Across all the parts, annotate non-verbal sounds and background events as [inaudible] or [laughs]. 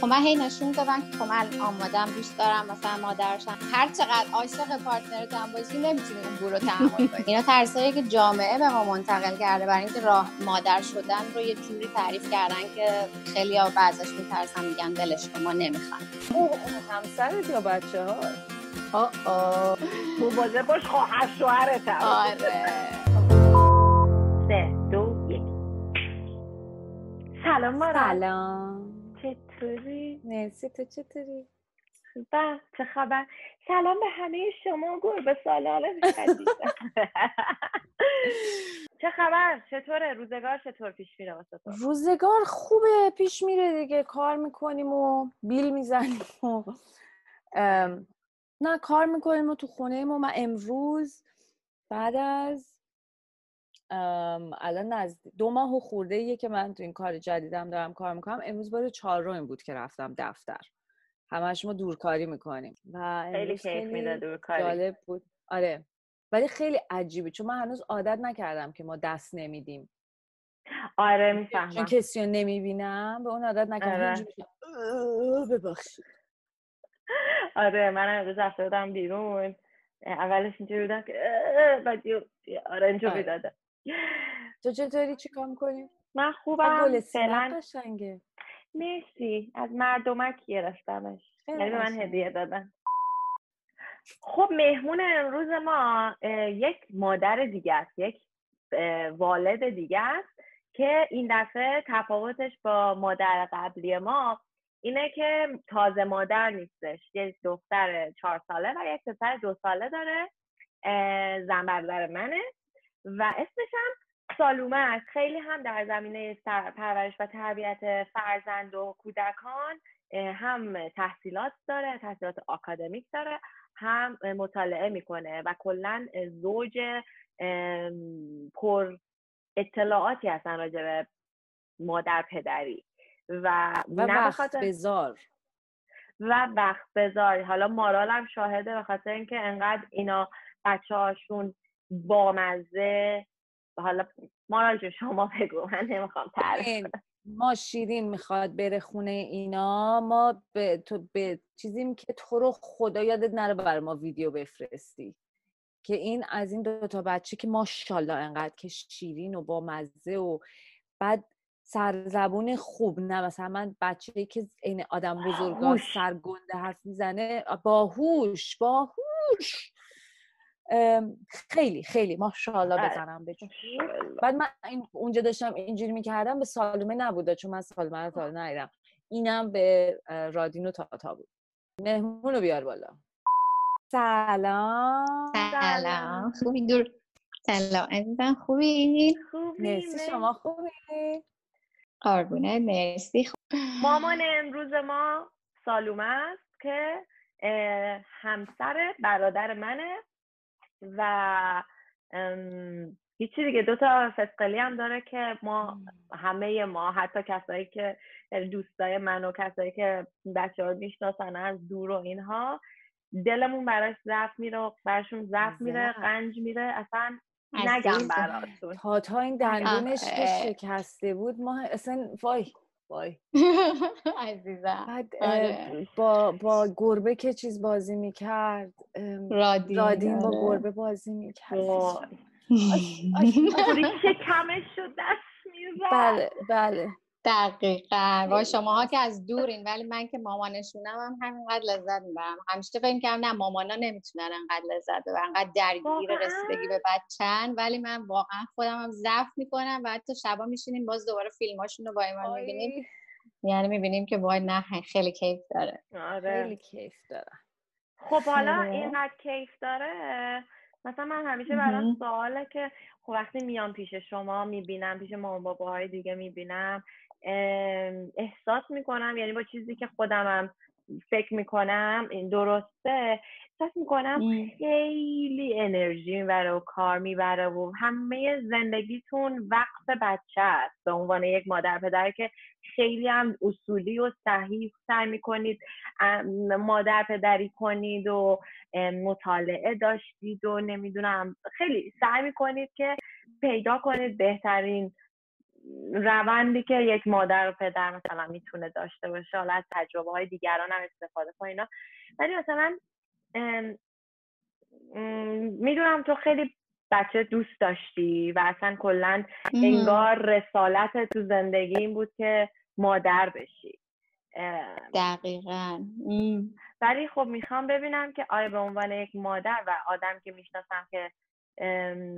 خب من هی نشون دادم که خب من آمادم دوست دارم مثلا مادرشم هر چقدر عاشق پارتنرت هم باشی نمی‌تونی اون گور رو تحمل کنی. [laughs] اینا ترسایی که جامعه به ما منتقل کرده برای اینکه راه مادر شدن رو یه جوری تعریف کردن که خیلی ها بعضش میترسن میگن ولش کن ما نمی‌خوام او همسرت یا بچه ها آه. آه مواظب باش خواهر شوهرت آره. سه دو یک. سلام مارا. سلام. چطوری؟ مرسی تو چطوری؟ به چه خبر؟ سلام به همه شما گربه سالان. [laughs] چه خبر؟ چطوره؟ روزگار چطور پیش میره واسه تو؟ روزگار خوبه پیش میره دیگه کار می‌کنیم و بیل می‌زنیم و نه کار می‌کنیم و تو خونه من امروز بعد از الان نزدیک دو ماه و خورده ایه که من تو این کار جدیدم دارم کار می‌کنم. امروز بار چهارم بود که رفتم دفتر. همش ما دورکاری می‌کنیم. و خیلی کیف میده دور کاری جالب بود. آره. ولی خیلی عجیبه. چون من هنوز عادت نکردم که ما دست نمیدیم. آره چون می‌فهمم. کسی رو نمی‌بینم به اون عادت نکردم. آره. اینجوری میشم، "اه، ببخشید. آره من امروز رفته بودم بیرون. اولش اینجوری بودم که بعد یه یه آرنج رو آره. می‌داده تو چطوری چی کار می‌کنی؟ من گل خوبم سیاه فعلا. قشنگه. مرسی. از مردمک گرفتمش. یعنی به من. هدیه دادن. خب مهمون امروز ما یک مادر دیگه است یک والد دیگه است که این دفعه تفاوتش با مادر قبلی ما اینه که تازه مادر نیستش. یه دختر چهار ساله و یک پسر دو ساله داره. زن برادر منه. و اسمش هم سالومه است. خیلی هم در زمینه پرورش و تربیت فرزند و کودکان هم تحصیلات داره تحصیلات آکادمیک داره هم مطالعه می‌کنه و کلا زوج پر اطلاعاتی هستن راجع به مادر پدری. و, و وقت بذار و وقت بذاری حالا مارال هم شاهده به خاطر اینکه انقدر اینا بچه هاشون بامزه. حالا مارال جون شما بگو من نمی‌خوام تعریف ما شیرین می‌خواد بره خونه اینا. ما به تو به چیزیم که تو رو خدا یادت نره بر ما ویدیو بفرستی. که این از این دو تا بچه که ماشاءالله انقدر که شیرین و با مزه و بعد سرزبون خوب نه مثلا من بچه که این آدم بزرگا. سرگنده حرف می‌زنه باهوش باهوش. خیلی خیلی. ماشاءالله آره. بزنم به بعد من این اونجا داشتم اینجوری می‌کردم به سالمه نبوده چون من سالمه رو تا ندیدم. اینم به اه، رادین و تاتا بود. مهمون رو بیار بالا. سلام. سلام. خوبی؟ دور. سلام. عزیزم خوبی؟ خوبی. مرسی. شما خوبی؟ قربونه. مرسی. خوب. مامان امروز ما سالومه است که همسر برادر منه. و هیچی دیگه دو تا فسقلی هم داره که ما همه ما حتی کسایی که یعنی دوستای من و کسایی که بچه ها می‌شناسن از دور و اینها دلمون براش ضعف میره و براشون ضعف میره. قنج میره اصلا. نگم براتون تاتا این دندونش که. شکسته بود ما اصلا وای وای [laughs] عزیزم بعد آره. با با گربه که چیز بازی می‌کرد رادین رادین با آره. گربه بازی می‌کرد وای. [laughs] خوری [laughs] شکمش شد دست می‌زد بله بله دقیقا. با شماها که از دورین ولی من که مامانشونم هم همینقدر لذت می‌برم. همیشه فکر کردم نه مامانا نمی‌تونن انقدر لذت ببرن انقدر درگیر؟ رسیدگی به بچن ولی من واقعا خودم هم ضعف می‌کنم و حتی شبا میشینیم باز دوباره فیلماشون رو با ایمان می‌بینیم. یعنی می‌بینیم که وای نه خیلی کیف داره. آره. خیلی کیف دارم خب حالا. اینقدر کیف داره مثلا من همیشه برام. سواله که خب وقتی میام پیش شما می‌بینم پیش مامان باباهای دیگه می‌بینم. احساس می‌کنم یعنی با چیزی که خودمم فکر می‌کنم این درسته احساس می‌کنم. خیلی انرژی می‌بره و کار می‌بره و همه زندگیتون وقت بچه است به عنوان یک مادر پدر که خیلی هم اصولی و صحیح سعی می‌کنید مادر پدری کنید و مطالعه داشتید و نمی‌دونم خیلی سعی می‌کنید که پیدا کنید بهترین روندی که یک مادر و پدر مثلا می‌تونه داشته باشه حالا از تجربه های دیگران هم استفاده کنه اینا. ولی مثلا می‌دونم تو خیلی بچه دوست داشتی و اصلا کلا انگار رسالت تو زندگی این بود که مادر بشی. دقیقا. ولی خب می‌خوام ببینم که آیا به عنوان یک مادر و آدم که می‌شناسم که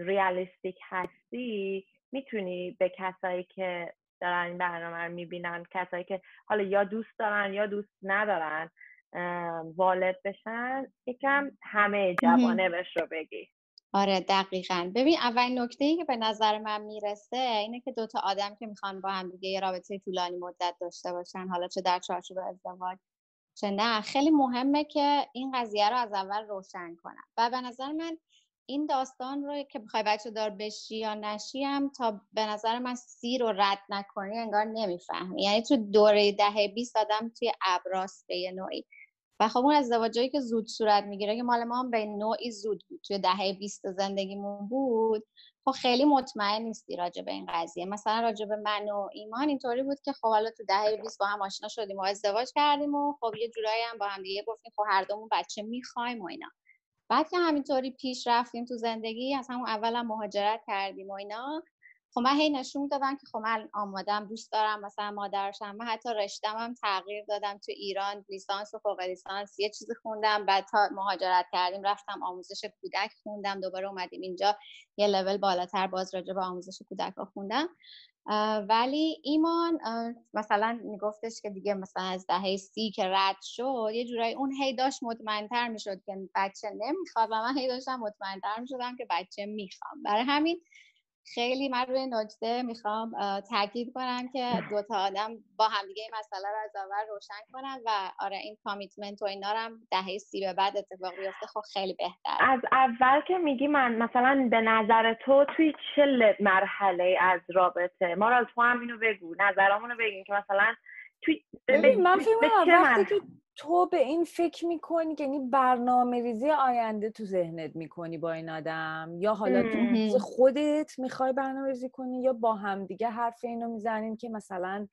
ریالیستیک هستی می‌تونی به کسایی که دارن این برنامه رو می‌بینن کسایی که حالا یا دوست دارن یا دوست ندارن والد بشن یکم همه جوانبش رو بگی. آره دقیقا. ببین اولین نکته ای که به نظر من می‌رسه اینه که دوتا آدم که می‌خوان با هم دیگه یه رابطه طولانی مدت داشته باشن حالا چه در چارچوب ازدواج چه نه خیلی مهمه که این قضیه رو از اول روشن کنم و به نظر من این داستان رو که بخوای بچه دار بشی یا نشی هم تا به نظر من سی رو رد نکنی انگار نمی‌فهمی. یعنی تو دوره دهه 20 آدم توی ابراست به یه نوعی. و خب اون ازدواجایی که زود صورت می‌گیره که مال ما هم به نوعی زود بود توی دهه 20 زندگیمون بود خب خیلی مطمئن نیستی راجع به این قضیه. مثلا راجع به من و ایمان اینطوری بود که خب حالا تو دهه 20 با هم آشنا شدیم و ازدواج کردیم و خب یه جورایی هم با هم دیگه گفتیم خب هر دومون بچه می‌خوایم و اینا. بعد که همینطوری پیش رفتیم تو زندگی از همون اول هم مهاجرت کردیم و اینا. خب من هی نشون دادم که خب من آمادم دوست دارم مثلا مادرشم من حتی رشتم هم تغییر دادم تو ایران لیسانس و فوق لیسانس یه چیزی خوندم. بعد تا مهاجرت کردیم رفتم آموزش کودک خوندم. دوباره اومدیم اینجا یه لول بالاتر باز راجع به آموزش کودک خوندم. ولی ایمان مثلا میگفتش که دیگه مثلا از دهه سی که رد شد یه جورایی اون هی داشت مطمئنتر می‌شد که بچه نمی‌خواد و من هی داشتم مطمئنتر می‌شدم که بچه می‌خوام. برای همین خیلی من روی نکته می‌خوام تاکید کنم که دو تا آدم با همدیگه این مسئله رو از اول روشن کنن و آره این کامیتمنت و اینا هم دهه سی به بعد اتفاق بیفته خب خیلی بهتر از اول که میگی من مثلا به نظر تو توی چه مرحله از رابطه؟ ما را تو هم اینو بگو نظرامونو بگیم که مثلا توی من فکر وقتی که تو به این فکر می‌کنی که یعنی برنامه ریزی آینده تو ذهنت می‌کنی با این آدم یا حالا تو خودت می‌خوای برنامه ریزی کنی یا با همدیگه حرف اینو می‌زنین که مثلا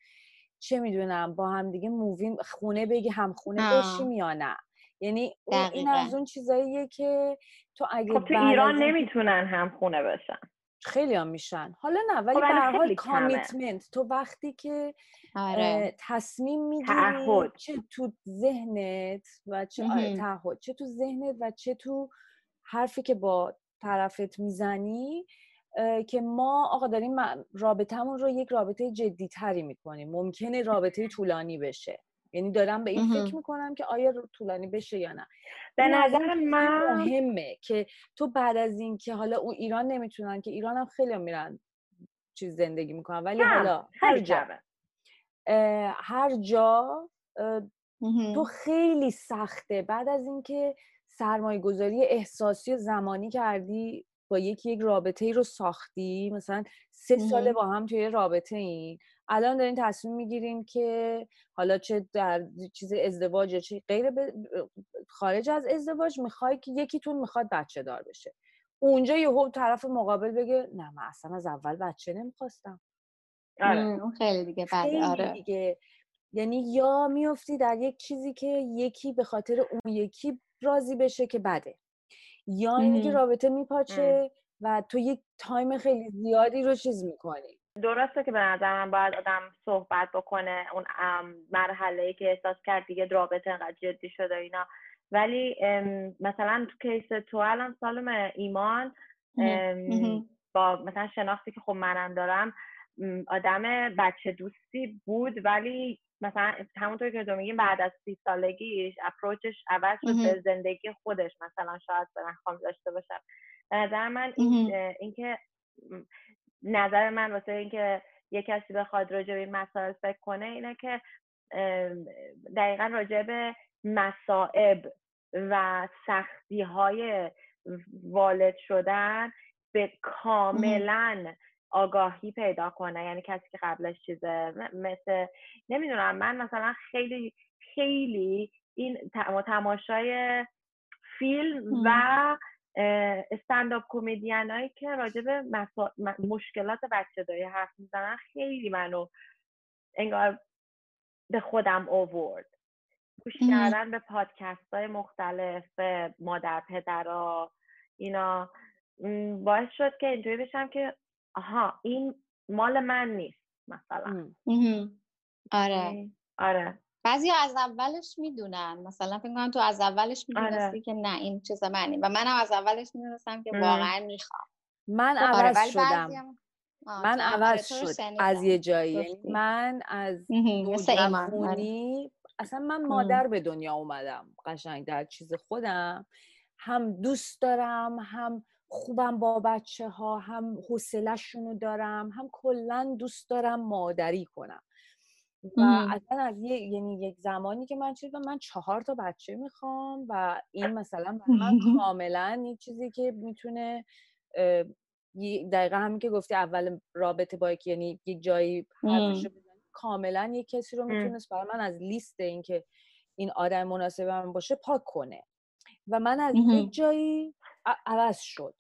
چه می‌دونم با همدیگه مووی خونه بگی هم خونه بشیم یا نه. یعنی این از اون چیزاییه که تو اگه خب تو ایران نمی‌تونن هم خونه بشن. خیلی هم میشن. حالا نه ولی خب، به حال کامیتمنت تو وقتی که آره. تصمیم می‌گیری چه تو ذهنت و چه آره تعهد. چه تو ذهنت و چه تو حرفی که با طرفت می‌زنی که ما آقا داریم رابطهمون رو یک رابطه جدی تری می‌کنیم. ممکنه رابطه طولانی بشه. یعنی دارم به این فکر می‌کنم که آیا طولانی بشه یا نه. به نظر من مهمه که تو بعد از این که حالا اون ایران نمی‌تونن که ایران هم خیلی میرن چیز زندگی می‌کنن ولی حالا هر جا. هر جا تو خیلی سخته. بعد از اینکه سرمایه گذاری احساسی و زمانی کردی با یکی یک رابطه ای رو ساختی مثلا سه ساله با هم توی رابطه این الان دارین تصمیم می‌گیرین که حالا چه در چیز ازدواج یا چه غیر خارج از ازدواج می‌خوای که یکیتون می‌خواد بچه دار بشه. اونجا یهو طرف مقابل بگه نه من اصلا از اول بچه نمی‌خواستم. آره. اون خیلی دیگه خیلی آره. دیگه. یعنی یا میفتی در یک چیزی که یکی به خاطر اون یکی راضی بشه که بده. یا اینکه رابطه میپاچه و تو یک time خیلی زیادی رو چیز می‌کنی. درسته که به نظرم باید آدم صحبت بکنه اون مرحله ای که احساس کرد دیگه رابطه انقدر جدی شده اینا. ولی مثلا تو case تو الان سالم ایمان با مثلا شناختی که خب منم دارم آدم بچه دوستی بود ولی مثلا همونطور که تو میگیم بعد از سی سالگیش approach ش عوض شد به زندگی خودش مثلا شاید به داشته باشم. به نظر من این اینکه نظر من واسه اینکه یه کسی بخواد راجع به این مسائل فکر کنه اینه که دقیقا راجع به مسائب و سختی های والد شدن به کاملا آگاهی پیدا کنه. یعنی کسی که قبلش چیزه مثل نمی‌دونم من مثلا خیلی خیلی این تماشای فیلم و استنداپ کمدین هایی که راجع به مشکلات بچه داری حرف می‌زنن خیلی منو انگار به خودم اوورد گوش کردن به پادکست های مختلف به مادر پدرها اینا. باعث شد که اینجوری بشم که آها این مال من نیست مثلا. آره. آره. بعضی از اولش می‌دونن. مثلا فکر کنم تو از اولش می‌دونستی آره. که نه این چیز منی. و منم از اولش می‌دونستم که واقعا می‌خوام. من خب، آره، عوض شدم. من عوض شد. از یه جایی. یعنی من از خونی اصلا من مادر به دنیا اومدم. قشنگ در چیز خودم. هم دوست دارم هم خوبم با بچه ها هم حوصلهشون رو دارم هم کلا دوست دارم مادری کنم. و اصلا از یه یعنی یک زمانی که من چیز من چهار تا بچه می‌خوام و این مثلا من [laughs] کاملا یه چیزی که می‌تونه دقیقا همین که گفتی اول رابطه با یعنی یک جایی حرفشو کاملا یک کسی رو می‌تونست برای من از لیست این که این آدم مناسب من باشه پاک کنه. و من از یک جایی عوض شد.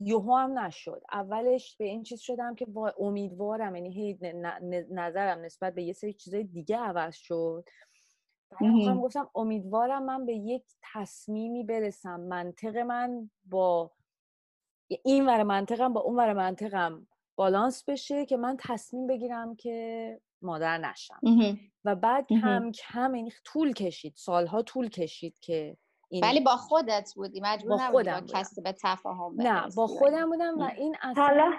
یهو هم نشد. اولش به این چیز شدم که امیدوارم یعنی هی نظرم نسبت به یه سری چیزای دیگه عوض شد. بعد گفتم امیدوارم من به یک تصمیمی برسم. منطق من با این ور منطقم با اون ور منطقم بالانس بشه که من تصمیم بگیرم که مادر نشم. و بعد کم کم این طول کشید. سالها طول کشید که این ولی با خودت بودی. مجبور با خودم با کسی به تفاهم نه با خودم بودم و این اصلا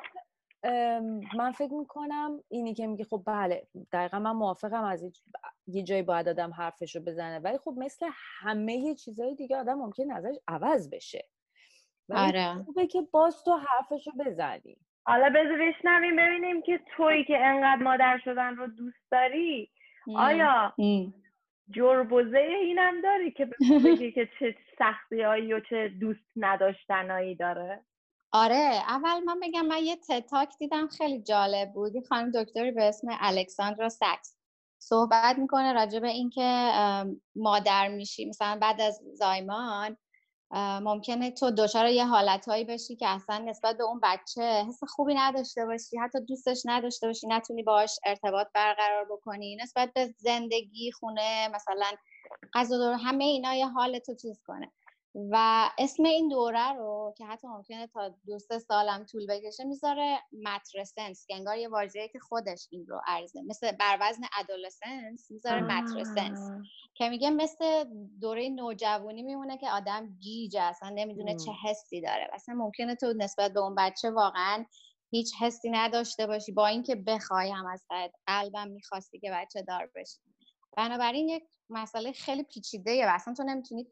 من فکر می‌کنم اینی که میگه خب بله دقیقا من موافقم از یه جایی باید آدم حرفش رو بزنه. ولی خب مثل همه چیزهای دیگه آدم ممکن نظرش عوض بشه. آره. خوبه که باز تو حرفش رو بزنی. حالا بذار بشنویم ببینیم که تویی که انقدر مادر شدن رو دوست داری. آیا جربوزه اینم داری که [laughs] بگی که چه سختی هایی و چه دوست نداشتنایی داره؟ آره اول من بگم من یه تتاک دیدم خیلی جالب بود. این خانم دکتری به اسم الکساندرا سکس صحبت می‌کنه راجع به اینکه مادر میشی. مثلا بعد از زایمان ممکنه تو دچار یه حالتهایی بشی که اصلا نسبت به اون بچه حس خوبی نداشته باشی حتی دوستش نداشته باشی نتونی باهاش ارتباط برقرار بکنی. نسبت به زندگی خونه مثلا غذا دور همه اینا یه حال تو چیز کنه. و اسم این دوره رو که حتی ممکنه تا دو سه سالم طول بکشه می‌ذاره مترسنس که انگار یه واژه‌ای که خودش این رو عرضه. مثل بر وزن ادولسنس می‌ذاره مترسنس که میگه مثل دوره نوجوانی میمونه که آدم گیج اصلا نمی‌دونه چه حسی داره اصلا ممکنه تو نسبت به اون بچه واقعا هیچ حسی نداشته باشی با اینکه بخوای هم از قلبم می‌خواستی که بچه دار بشی. بنابراین یک مسئله خیلی پیچیده و اصلا تو نمی‌تونی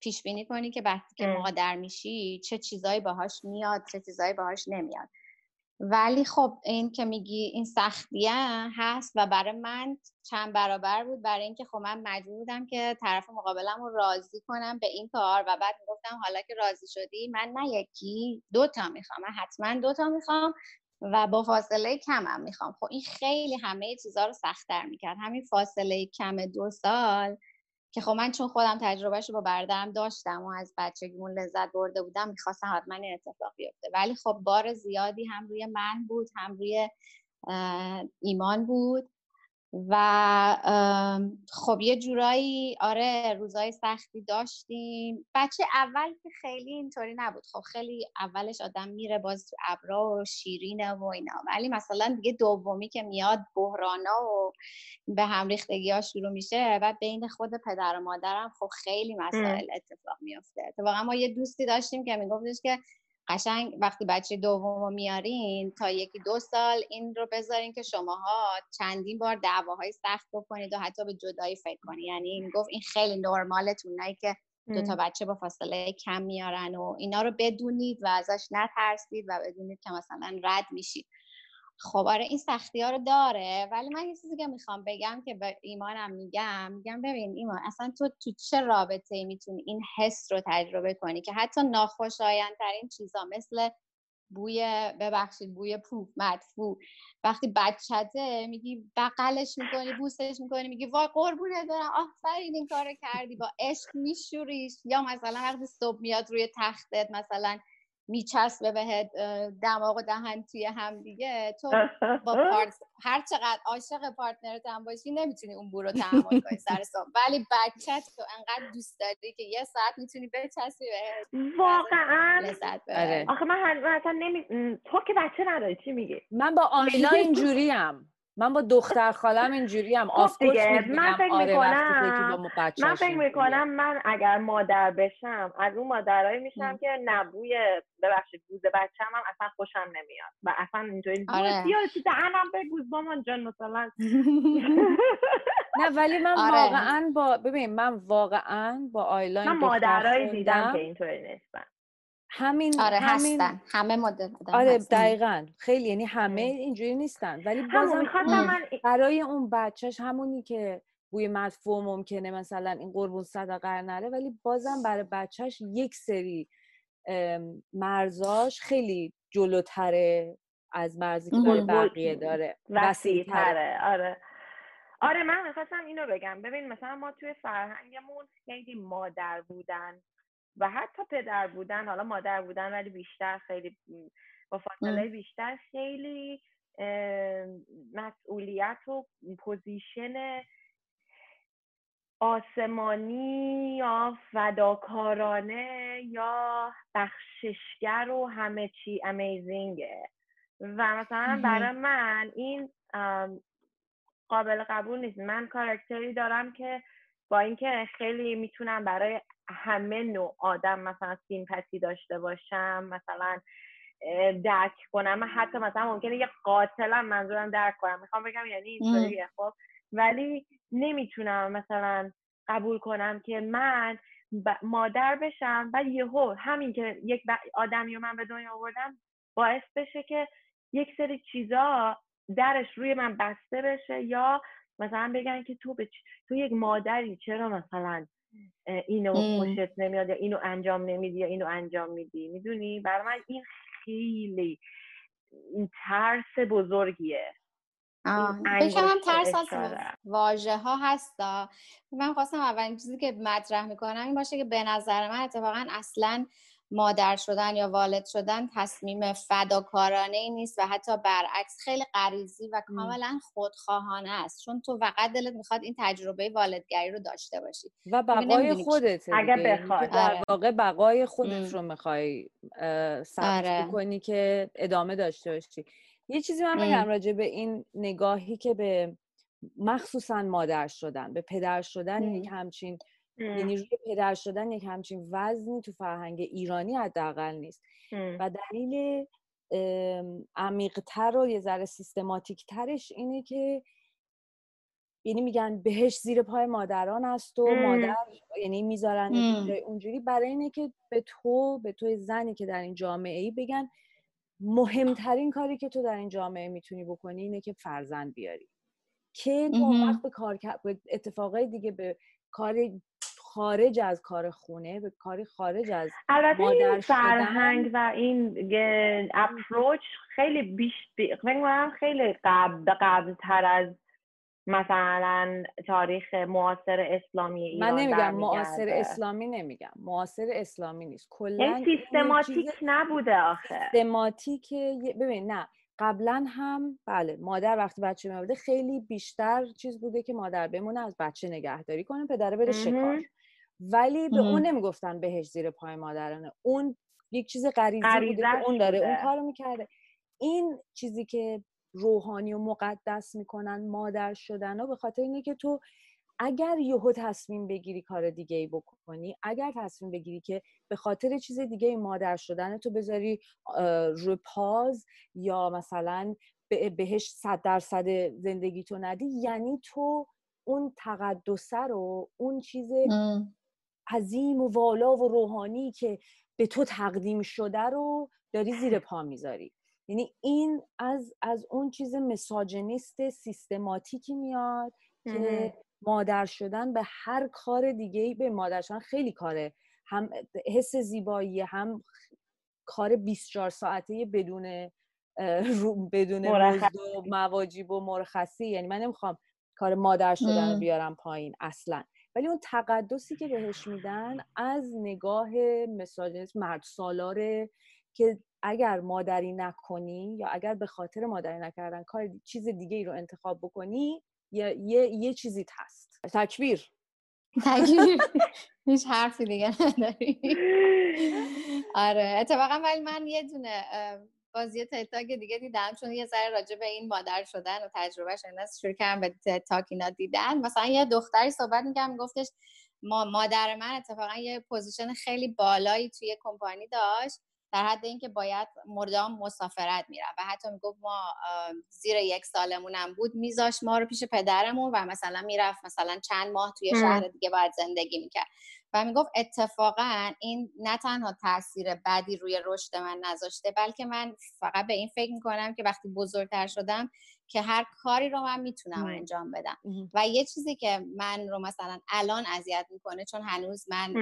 پیش بینی کنی که وقتی که مادر میشی چه چیزایی باهاش میاد چه چیزایی باهاش نمیاد. ولی خب این که میگی این سختیه هست و برای من چند برابر بود. برای اینکه خب من مجبور بودم که طرف مقابلم رو راضی کنم به این کار و بعد گفتم حالا که راضی شدی من نه یکی دوتا می‌خوام من حتما دوتا می‌خوام. و با فاصله کمم می‌خوام. خب این خیلی همه چیزها رو سختتر می‌کرد. همین فاصله کم دو سال که خب من چون خودم تجربهش رو با بردم داشتم و از بچگیمون لذت برده بودم می‌خواستم حتما این اتفاق بیفته. ولی خب بار زیادی هم روی من بود هم روی ایمان بود. و خب یه جورایی آره روزای سختی داشتیم. بچه اول که خیلی اینطوری نبود. خب خیلی اولش آدم میره باز تو ابرا و شیرینه و اینا. ولی مثلا دیگه دومی که میاد بحرانا و به هم ریختگی ها شروع میشه بعد بین خود پدر و مادرم خب خیلی مسائل اتفاق میفته اتفاقا ما یه دوستی داشتیم که میگفتش که قشنگ وقتی بچه دوم رو میارین تا یکی دو سال این رو بذارین که شماها چندین بار دعواهای سخت بکنید و حتی به جدایی فکر کنید. یعنی این گفت این خیلی نرمالتونه که دو تا بچه با فاصله کم میارن و اینا رو بدونید و ازش نترسید و بدونید که مثلا رد میشید. خب آره این سختی ها رو داره. ولی من یه چیزی که می‌خوام بگم که به ایمانم میگم میگم ببین ایمان اصلا تو تو چه رابطه می‌تونی این حس رو تجربه کنی که حتی ناخوشایندترین چیزا مثل بوی ببخشید بوی پوف مدفوع. وقتی بچته میگی بغلش می‌کنی بوسش می‌کنی میگی وای قربونه دارم آفرین این کارو کردی. با عشق میشوریش. یا مثلا وقتی صبح میاد روی تختت مثلا میچسبه بهت دماغ و دهن توی هم دیگه. تو با [laughs] پارت هر چقدر عاشق پارتنرت هم باشی نمی‌تونی اون بو رو تحمل کنی سر صبح. ولی بچت تو انقدر دوست داری که یه ساعت می‌تونی بچسبی بهت. واقعا. لذت آره. آخه من اصلا نمی... تو که بچه نداری چی میگی؟ من با آینا [laughs] اینجوریم. من با دختر خالم اینجوری هم خب دیگه من فکر آره می‌کنم من فکر می‌کنم من اگر مادر بشم از اون مادرایی میشم که نبوی ببخشید بوز بچه هم اصلا خوشم نمیاد و اصلا اینجوری آره. بیا تو دهنم بگوز مامان جان مثلا. [laughs] نه ولی من آره. واقعا با ببین من واقعا با آیلا من مادرایی دیدم که اینطوری نیستن. همین آره همین هستن. همه مدل آره دقیقا. خیلی یعنی همه اینجوری نیستن. ولی بازم من... برای اون بچهش همونی که بوی مدفوع ممکنه مثلا این قربون صدقه نره ولی بازم برای بچهش یک سری مرزاش خیلی جلوتره از مرزی که برای بقیه داره. وسیع تره آره. آره من می‌خواستم اینو بگم. ببین مثلا ما توی فرهنگمون خیلی مادر بودن. و حتی پدر بودن حالا مادر بودن ولی بیشتر خیلی با فاصله بیشتر خیلی مسئولیت و پوزیشن آسمانی یا فداکارانه یا بخششگر و همه چی امیزینگه و مثلا برای من این قابل قبول نیست. من کارکتری دارم که با اینکه خیلی می‌تونم برای همه نوع آدم مثلا سیمپتی داشته باشم مثلا درک کنم. حتی مثلا ممکنه یه قاتلم منظورم درک کنم. می‌خوام بگم یعنی اینطوریه خب؟ ولی نمی‌تونم مثلا قبول کنم که من مادر بشم و یهو همین که یک آدمی رو من به دنیا آوردم باعث بشه که یک سری چیزا درش روی من بسته بشه یا مثلا بگن که تو تو یک مادری چرا مثلا اینو خوشت نمیاد یا اینو انجام نمیدی یا اینو انجام میدی؟ می‌دونی؟ برای من این خیلی این ترس بزرگیه. بکنم هم ترس از واژه ها هستا. من خواستم اولین چیزی که مطرح می‌کنم این باشه که به نظر من اتفاقا اصلا مادر شدن یا والد شدن تصمیم فداکارانه ای نیست و حتی برعکس خیلی غریزی و کاملا خودخواهانه است. چون تو فقط دلت می‌خواد این تجربه والدگری رو داشته باشی. و بقای خودت اگر بخوای. در آره. واقع بقای خودت رو می‌خوای ثبت آره. کنی که ادامه داشته باشی. یه چیزی من بگم راجع به این نگاهی که به مخصوصا مادر شدن به پدر شدن یک همچین یعنی روی پدر شدن یک همچین وزنی تو فرهنگ ایرانی حداقل نیست. و دلیل عمیقتر و یه ذره سیستماتیک ترش اینه که یعنی میگن بهش زیر پای مادران است و مادر یعنی می‌ذارن اونجوری. برای اینه که به تو به تو زنی که در این جامعه ای بگن مهمترین کاری که تو در این جامعه می‌تونی بکنی اینه که فرزند بیاری. که تو وقت به کار به اتفاقای دیگه به کار خارج از کار خونه به کاری خارج از البته این فرهنگ و این اپروچ خیلی بیش خیلی قبل قبل تر از مثلا تاریخ معاصر اسلامی ایران من نمیگم معاصر اسلامی نمیگم. معاصر اسلامی نیست. کلا یعنی سیستماتیک نبوده آخه. سیستماتیک ببین نه. قبلا هم بله مادر وقتی بچه میابده خیلی بیشتر چیز بوده که مادر بمونه از بچه نگهداری کنه پدره بره شکار. ولی به اون نمی‌گفتن بهش زیر پای مادرانه. اون یک چیز غریزی بوده که اون داره اون کارو می‌کرده. این چیزی که روحانی و مقدس می‌کنن مادر شدن و به خاطر اینه که تو اگر یهو تصمیم بگیری کار دیگه ای بکنی اگر تصمیم بگیری که به خاطر چیز دیگه ای مادر شدن تو بذاری رو پاز یا مثلا بهش صد درصد زندگی تو ندی یعنی تو اون تقدسه رو اون چیز عظیم و والا و روحانی که به تو تقدیم شده رو داری زیر پا می‌ذاری. یعنی این از از اون چیز مساجنیست سیستماتیکی میاد که مادر شدن به هر کار دیگه به مادر شدن خیلی کاره هم حس زیبایی هم کار 24 ساعته بدون بدون مزد و مواجیب و مرخصی. یعنی من نمی‌خوام کار مادر شدن رو بیارم پایین اصلا. ولی اون تقدسی که بهش میدن از نگاه مثال مرد سالاره که اگر مادری نکنی یا اگر به خاطر مادری نکردن کار چیز دیگه ای رو انتخاب بکنی یه, یه،, یه چیزی هست. تکبیر. تکبیر. [laughs] هیچ حرفی دیگه نداری. آره اتفاقا ولی من یه دونه باز TED Talk دیگه دیدم چون یه ذره راجع به این مادر شدن و تجربهش اینا شروع کردم به talk اینا دیدن. مثلا یه دختری صحبت می‌کردم گفتش ما مادر من اتفاقا یه position خیلی بالایی توی کمپانی داشت در حد اینکه باید مدام مسافرت میرم و حتی می‌گفت ما زیر یک سالمونم بود میذاش ما رو پیش پدرمون و مثلا می‌رفت مثلا چند ماه توی شهر دیگه باید زندگی می‌کرد. و می‌گفت اتفاقا این نه تنها تاثیر بدی روی رشد من نذاشته بلکه من فقط به این فکر می‌کنم که وقتی بزرگتر شدم که هر کاری رو من می‌تونم انجام بدم. و یه چیزی که من رو مثلا الان اذیت می‌کنه چون هنوز من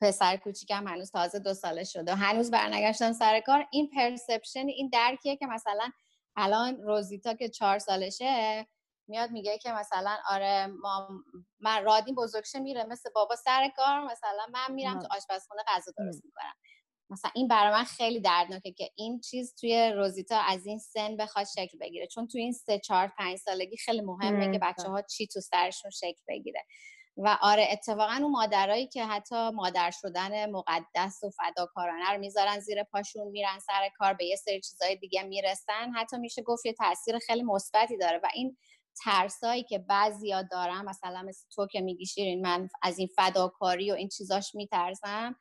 پسر کوچیکم هنوز تازه دو ساله شده و هنوز برنگشتم سر کار این پرسپشن این درکیه که مثلا الان روزیتا که چهار سالشه میاد میگه که مثلا آره ما من رادین بزرگشه میره مثل بابا سر کار مثلا من میرم تو آشپزخونه غذا درست می‌کنم. مثلا این برای من خیلی دردناکه که این چیز توی روزیتا از این سن بخواد شکل بگیره. چون توی این سه چهار پنج سالگی خیلی مهمه که بچه ها چی تو سرشون شکل بگیره. و آره اتفاقا اون مادرایی که حتی مادر شدن مقدس و فداکارانه رو می‌ذارن زیر پاشون میرن سر کار به یه سری چیزای دیگه می‌رسن حتی میشه گفت یه تاثیر خیلی مثبتی داره. و این ترسایی که بعضیا دارن مثلا مثل تو که میگی شیرین من از این فداکاری و این چیزاش میترسم.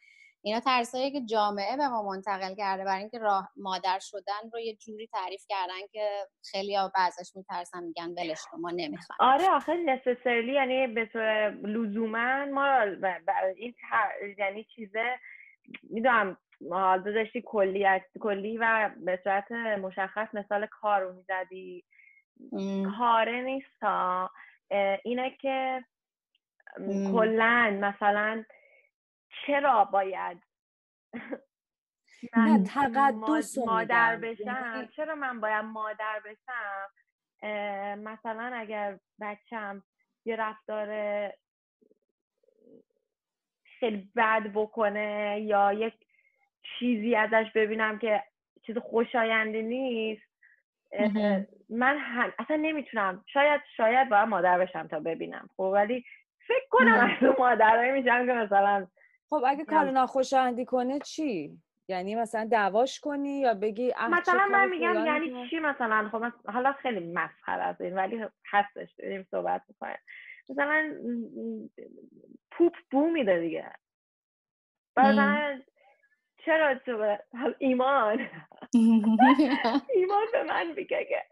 اینا ترسایی که جامعه به ما منتقل کرده برای اینکه راه مادر شدن رو یه جوری تعریف کردن که خیلی بعضش میترسن میگن ولش ما نمی‌خوام آره آخه نسسرلی یعنی به طور لزوما ما این یعنی چیزه می‌دونم حالا داشتی کلی کلی و به صورت مشخص مثال کار رو می‌زدی. کاره نیست اینه که کلا مثلا چرا باید من تقدس مادر بشم؟ یعنی چرا من باید مادر بشم؟ مثلا اگر بچم یه رفتار خیلی بد بکنه یا یک چیزی ازش ببینم که چیز خوشایندی نیست من اصلا نمی‌تونم. شاید شاید باید مادر بشم تا ببینم خب ولی فکر کنم از اون مادرهایی میشم که مثلا خب اگه کار ناخوشایندی کنه چی؟ یعنی مثلا دعواش کنی یا بگی مثلا من میگم یعنی چی مثلا؟ خب حالا خیلی مسخره از این ولی هستش داریم صحبت می‌کنیم. مثلا پوپ بو میده دیگه. مثلا چرا تو ایمان؟ [laughs] ایمان به من میگه که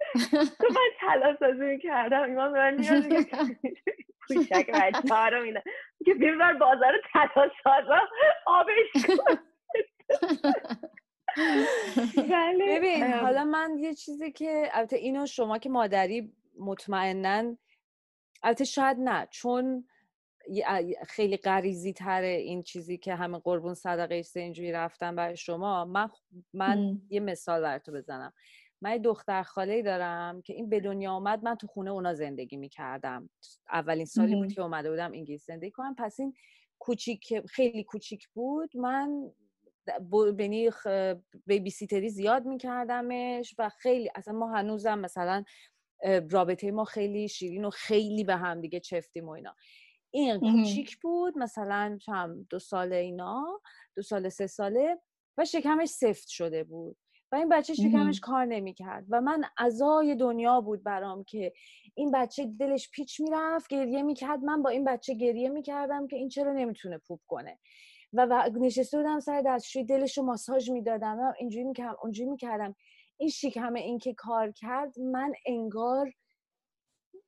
تو من تلا سازی کردم ایمان به من میاد کوچک بچه ها رو میده که بیمار بازار تلا سازا. آبش کن. ببین حالا من یه چیزی که البته اینو شما که مادری مطمئنا البته شاید نه چون خیلی غریزی تره این چیزی که همه قربون صدقه ایسته اینجوری رفتن برای شما. من من یه مثال براتون بزنم. من دختر خاله دارم که این به دنیا آمد من تو خونه اونا زندگی می‌کردم. اولین سالی بود که اومده بودم انگلیس زندگی کنم. پس این کوچیک خیلی کوچیک بود. من بینی بیبی سیتری زیاد میکردمش و خیلی اصلا ما هنوزم مثلا رابطه ما خیلی شیرین و خیلی به هم دیگه چفتیم و اینا. این کوچیک بود مثلا چم دو ساله اینا دو ساله سه ساله و شکمش سفت شده بود و این بچه شکمش کار نمی‌کرد و من ازای دنیا بود برام که این بچه دلش پیچ می‌رفت گریه می‌کرد. من با این بچه گریه می‌کردم که این چرا نمی‌تونه پوپ کنه. و نشسته بودم سر دستشوی دلش رو ماساژ می‌دادم اینجوری می‌کردم اونجوری می‌کردم. این شکم این که کار کرد من انگار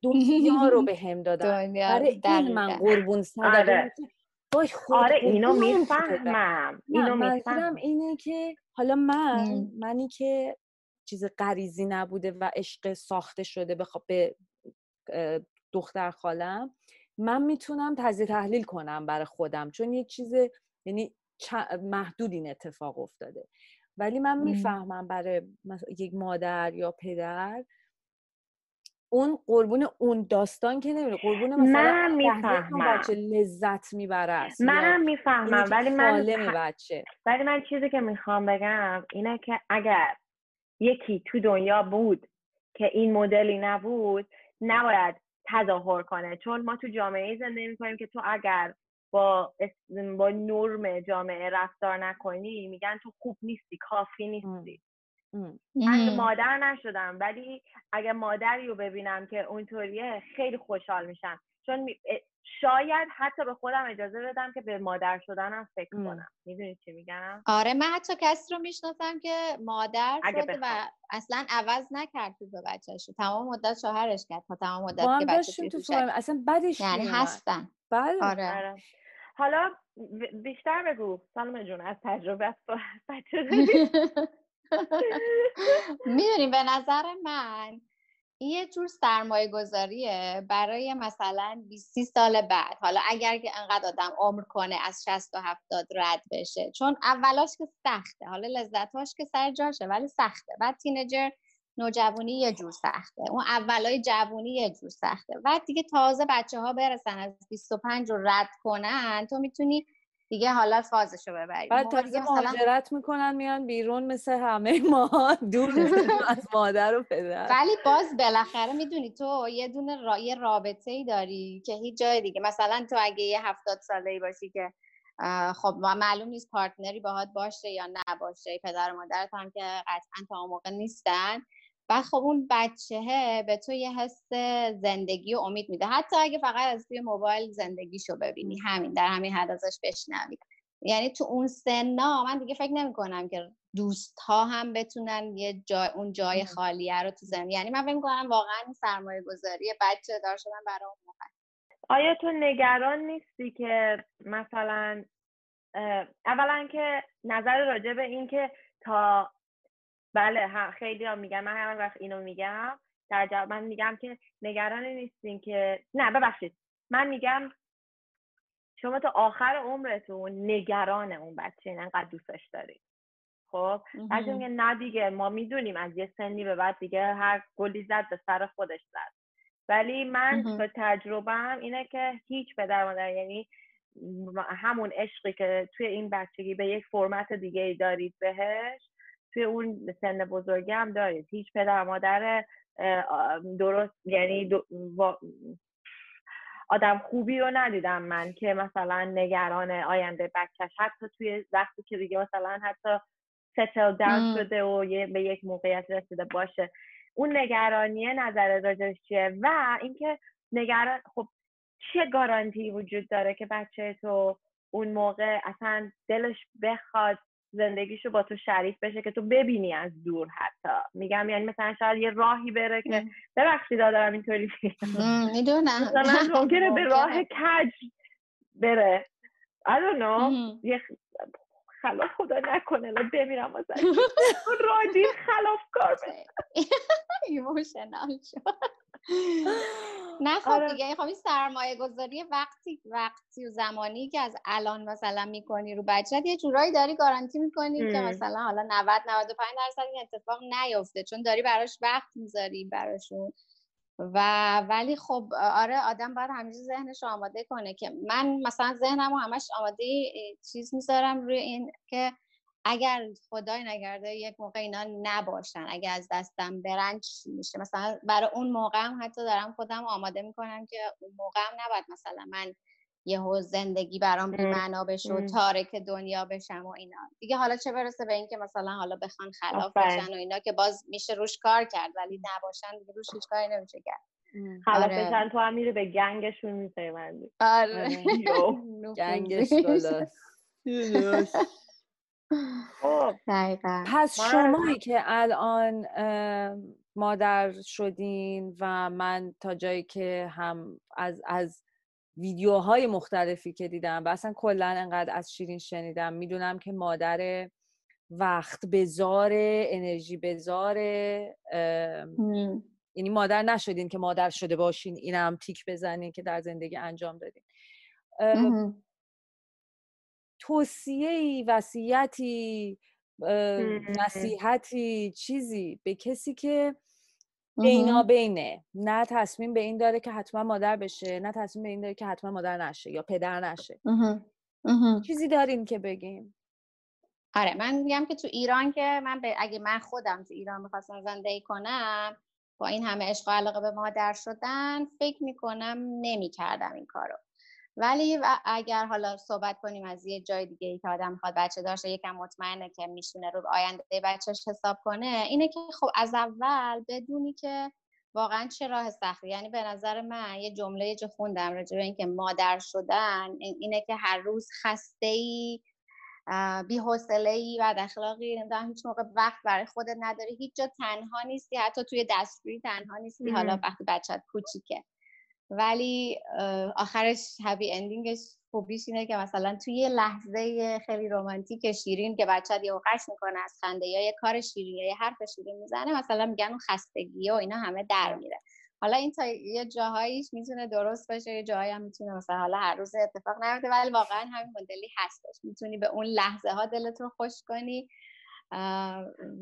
دنیا رو به هم دادم برای این من قربون صدقه آره, آره اینو می‌فهمم. اینو می‌فهمم. اینه که حالا من منی که چیز غریزی نبوده و عشق ساخته شده بخواب به دختر خالم من می‌تونم تجزیه تحلیل کنم برای خودم. چون یک چیز یعنی محدود این اتفاق افتاده. ولی من می‌فهمم برای یک مادر یا پدر اون قربون اون داستان که نمیره قربون مثلا من بچه لذت می‌بره منم می‌فهمم. ولی من بچه ولی من چیزی که می‌خوام بگم اینه که اگر یکی تو دنیا بود که این مدلی نبود نباید تظاهر کنه. چون ما تو جامعه زندگی می‌کنیم که تو اگر با با نرم جامعه رفتار نکنی میگن تو خوب نیستی کافی نیستی. من مادر نشدم ولی اگه مادری رو ببینم که اونطوریه خیلی خوشحال میشم. چون شاید حتی به خودم اجازه بدم که به مادر شدنم فکر کنم. می‌دونی چی میگم؟ آره من حتی کسی رو می‌شناسم که مادر شد و اصلا عوض نکرد تو بچهش. تمام مدت شوهرش کرد تا تمام مدت که بچه تو اصلا بدش یعنی هستن. بله. آره. آره. حالا بیشتر بگو. سالم جون از تجربه [laughs] بچه [laughs] می‌دونی به نظر من یه جور سرمایه گذاریه برای مثلا 20 سال بعد. حالا اگر که انقدر آدم عمر کنه از 60 تا 70 رد بشه. چون اولاش که سخته. حالا لذتاش که سر جاشه ولی سخته. بعد تینجر نوجوانی یه جور سخته. اون اولای جوونی یه جور سخته. بعد دیگه تازه بچه ها برسن از 25 رو رد کنن تو می‌تونی دیگه حالا فازشو ببریم. بعد تازه مهاجرت می‌کنن میان بیرون مثل همه ما. [laughs] دور از مادر و پدر. ولی باز بالاخره می‌دونی تو یه دونه را... یه رابطه ای داری که هیچ جای دیگه. مثلا تو اگه یه هفتاد ساله ای باشی که خب معلوم نیست پارتنری باهات باشه یا نباشه. پدر و مادرت هم که قطعا تا موقع نیستن. و خب اون بچه به تو یه حس زندگی و امید میده. حتی اگه فقط از توی موبایل زندگیشو ببینی. همین در همین حد ازش بشنوی. یعنی تو اون سنا من دیگه فکر نمی کنم که دوست ها هم بتونن یه جای اون جای خالیه رو تو زمین. یعنی من فکر کنم واقعا سرمایه گذاری بچه دار شدن برای اون موقع. آیا تو نگران نیستی که مثلا اولا که نظر راجع به این که تا بله خیلی ها میگن من هر وقت اینو میگم در جواب من میگم که نگران نیستین که نه ببخشید. من میگم شما تا آخر عمرتون نگران اون بچه این انقدر دوستش دارید. خب؟ بعد میگه نه دیگه ما می‌دونیم از یه سنی به بعد دیگه هر گلی زد به سر خودش زد. ولی من به تجربهم اینه که هیچ پدر مادر یعنی همون عشقی که توی این بچگی به یک فرمت دیگه ای دارید بهش توی اون سن بزرگی هم دارید. هیچ پدر مادر درست یعنی آدم خوبی رو ندیدم من که مثلا نگران آینده بچهش. حتی توی وقتی که دیگه مثلا حتی ستل داون شده و یه به یک موقعیت رسیده باشه. اون نگرانیه نظر راجعش چیه؟ و اینکه نگران خب چه گارانتی وجود داره که بچه تو اون موقع اصلا دلش بخواد زندگیشو با تو شریک بشه که تو ببینی از دور حتی. میگم یعنی مثلا شاید یه راهی بره که ببخشید دارم اینطوری می‌دونم. مثلا ممکنه به [laughs] راه کج بره. I don't know. یه خلاف خدا نکنه الان بمیرم از [laughs] رادی خلاف کار [laughs] ایموشنال شد. نه خب آره. دیگه خب این سرمایه گذاری وقتی وقتی و زمانی که از الان مثلا می‌کنی رو بچت یه جورایی داری گارانتی می‌کنی که مثلا حالا 90 95 درصد این اتفاق نیفته چون داری براش وقت می‌ذاری براشون. و ولی خب آره آدم باید همیشه ذهنش رو آماده کنه که من مثلا ذهنم رو همش آماده چیز می‌ذارم روی این که اگر خدای نگرده یک موقع اینا نباشن اگر از دستم برن چی میشه. مثلا برای اون موقع هم حتی دارم خودم آماده می‌کنم که اون موقع هم نباید مثلا من یهو زندگی برام بی معنا بشه و تارک دنیا بشم و اینا. دیگه حالا چه برسه به اینکه مثلا حالا بخوان خلاف بشن و اینا که باز میشه روش کار کرد ولی نباشن دیگه روش هیچ کاری نمیشه کرد. خلاف آره. بشن تو هم میره به گنگشون میپیوندی. آره, آره. [laughs] گنگش [laughs] خب. پس شمایی که الان مادر شدین و من تا جایی که هم از از ویدیوهای مختلفی که دیدم و اصلا کلا انقدر از شیرین شنیدم. می‌دونم که مادر وقت بزاره انرژی بزاره یعنی مادر نشدین که مادر شده باشین اینم تیک بزنین که در زندگی انجام دادین. توصیه وصیتی نصیحتی چیزی به کسی که بینه. نه تصمیم به این داره که حتما مادر بشه نه تصمیم به این داره که حتما مادر نشه یا پدر نشه. چیزی دارین که بگیم آره من میگم که تو ایران که من به اگه من خودم تو ایران می‌خواستم زندگی کنم با این همه عشق و علاقه به مادر شدن فکر می‌کنم نمی‌کردم این کارو. ولی اگر حالا صحبت کنیم از یه جای دیگه ای که آدم می‌خواد بچه داشته یکم مطمئنه که میشونه رو آینده بچهش حساب کنه اینه که خب از اول بدونی که واقعا چه راه سختی. یعنی به نظر من یه جمله جو خوندم راجع به اینکه مادر شدن اینه که هر روز خسته ای بی ای و اخلاقی نمی‌دونم هیچ موقع وقت برای خودت نداری. هیچ جا تنها نیستی حتی توی دستگیری تنها نیستی. حالا وقتی بچت کوچیکه. ولی آخرش هپی اندینگش خوبیش اینه که مثلا توی یه لحظه خیلی رومانتیک شیرین که بچه یه اوقش می‌کنه از خنده یا یه کار شیرین یا یه حرف شیرین می‌زنه مثلا میگن اون خستگی و اینا همه در میره. حالا این تا یه جاهاییش می‌تونه درست باشه یه جاهایی هم می‌تونه مثلا حالا هر روز اتفاق نیفته ولی واقعا همین مدلی هستش. می‌تونی به اون لحظه ها دلت رو خوش کنی.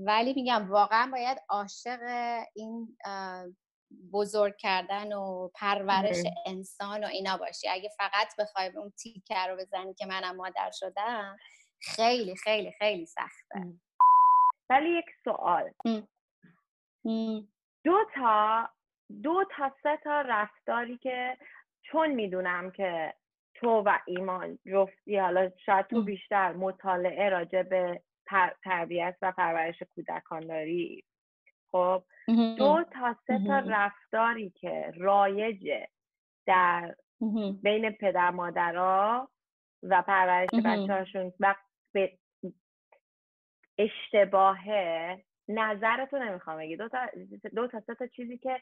ولی میگم واقعا باید عاشق این بزرگ کردن و پرورش انسان و اینا باشی. اگه فقط بخوای اون تیکه رو بزنی که منم مادر شدم خیلی خیلی خیلی سخته. ولی یک سوال. دو تا دو تا سه تا رفتاری که چون می‌دونم که تو و ایمان جفتی حالا شاید تو بیشتر مطالعه راجع به تربیت و پرورش کودکان داری خب دو تا سه تا رفتاری که رایجه در بین پدر مادرها و پرورش بچه هاشون به اشتباهه نظرتو نمی‌خوام بگی. دو تا, دو تا سه تا چیزی که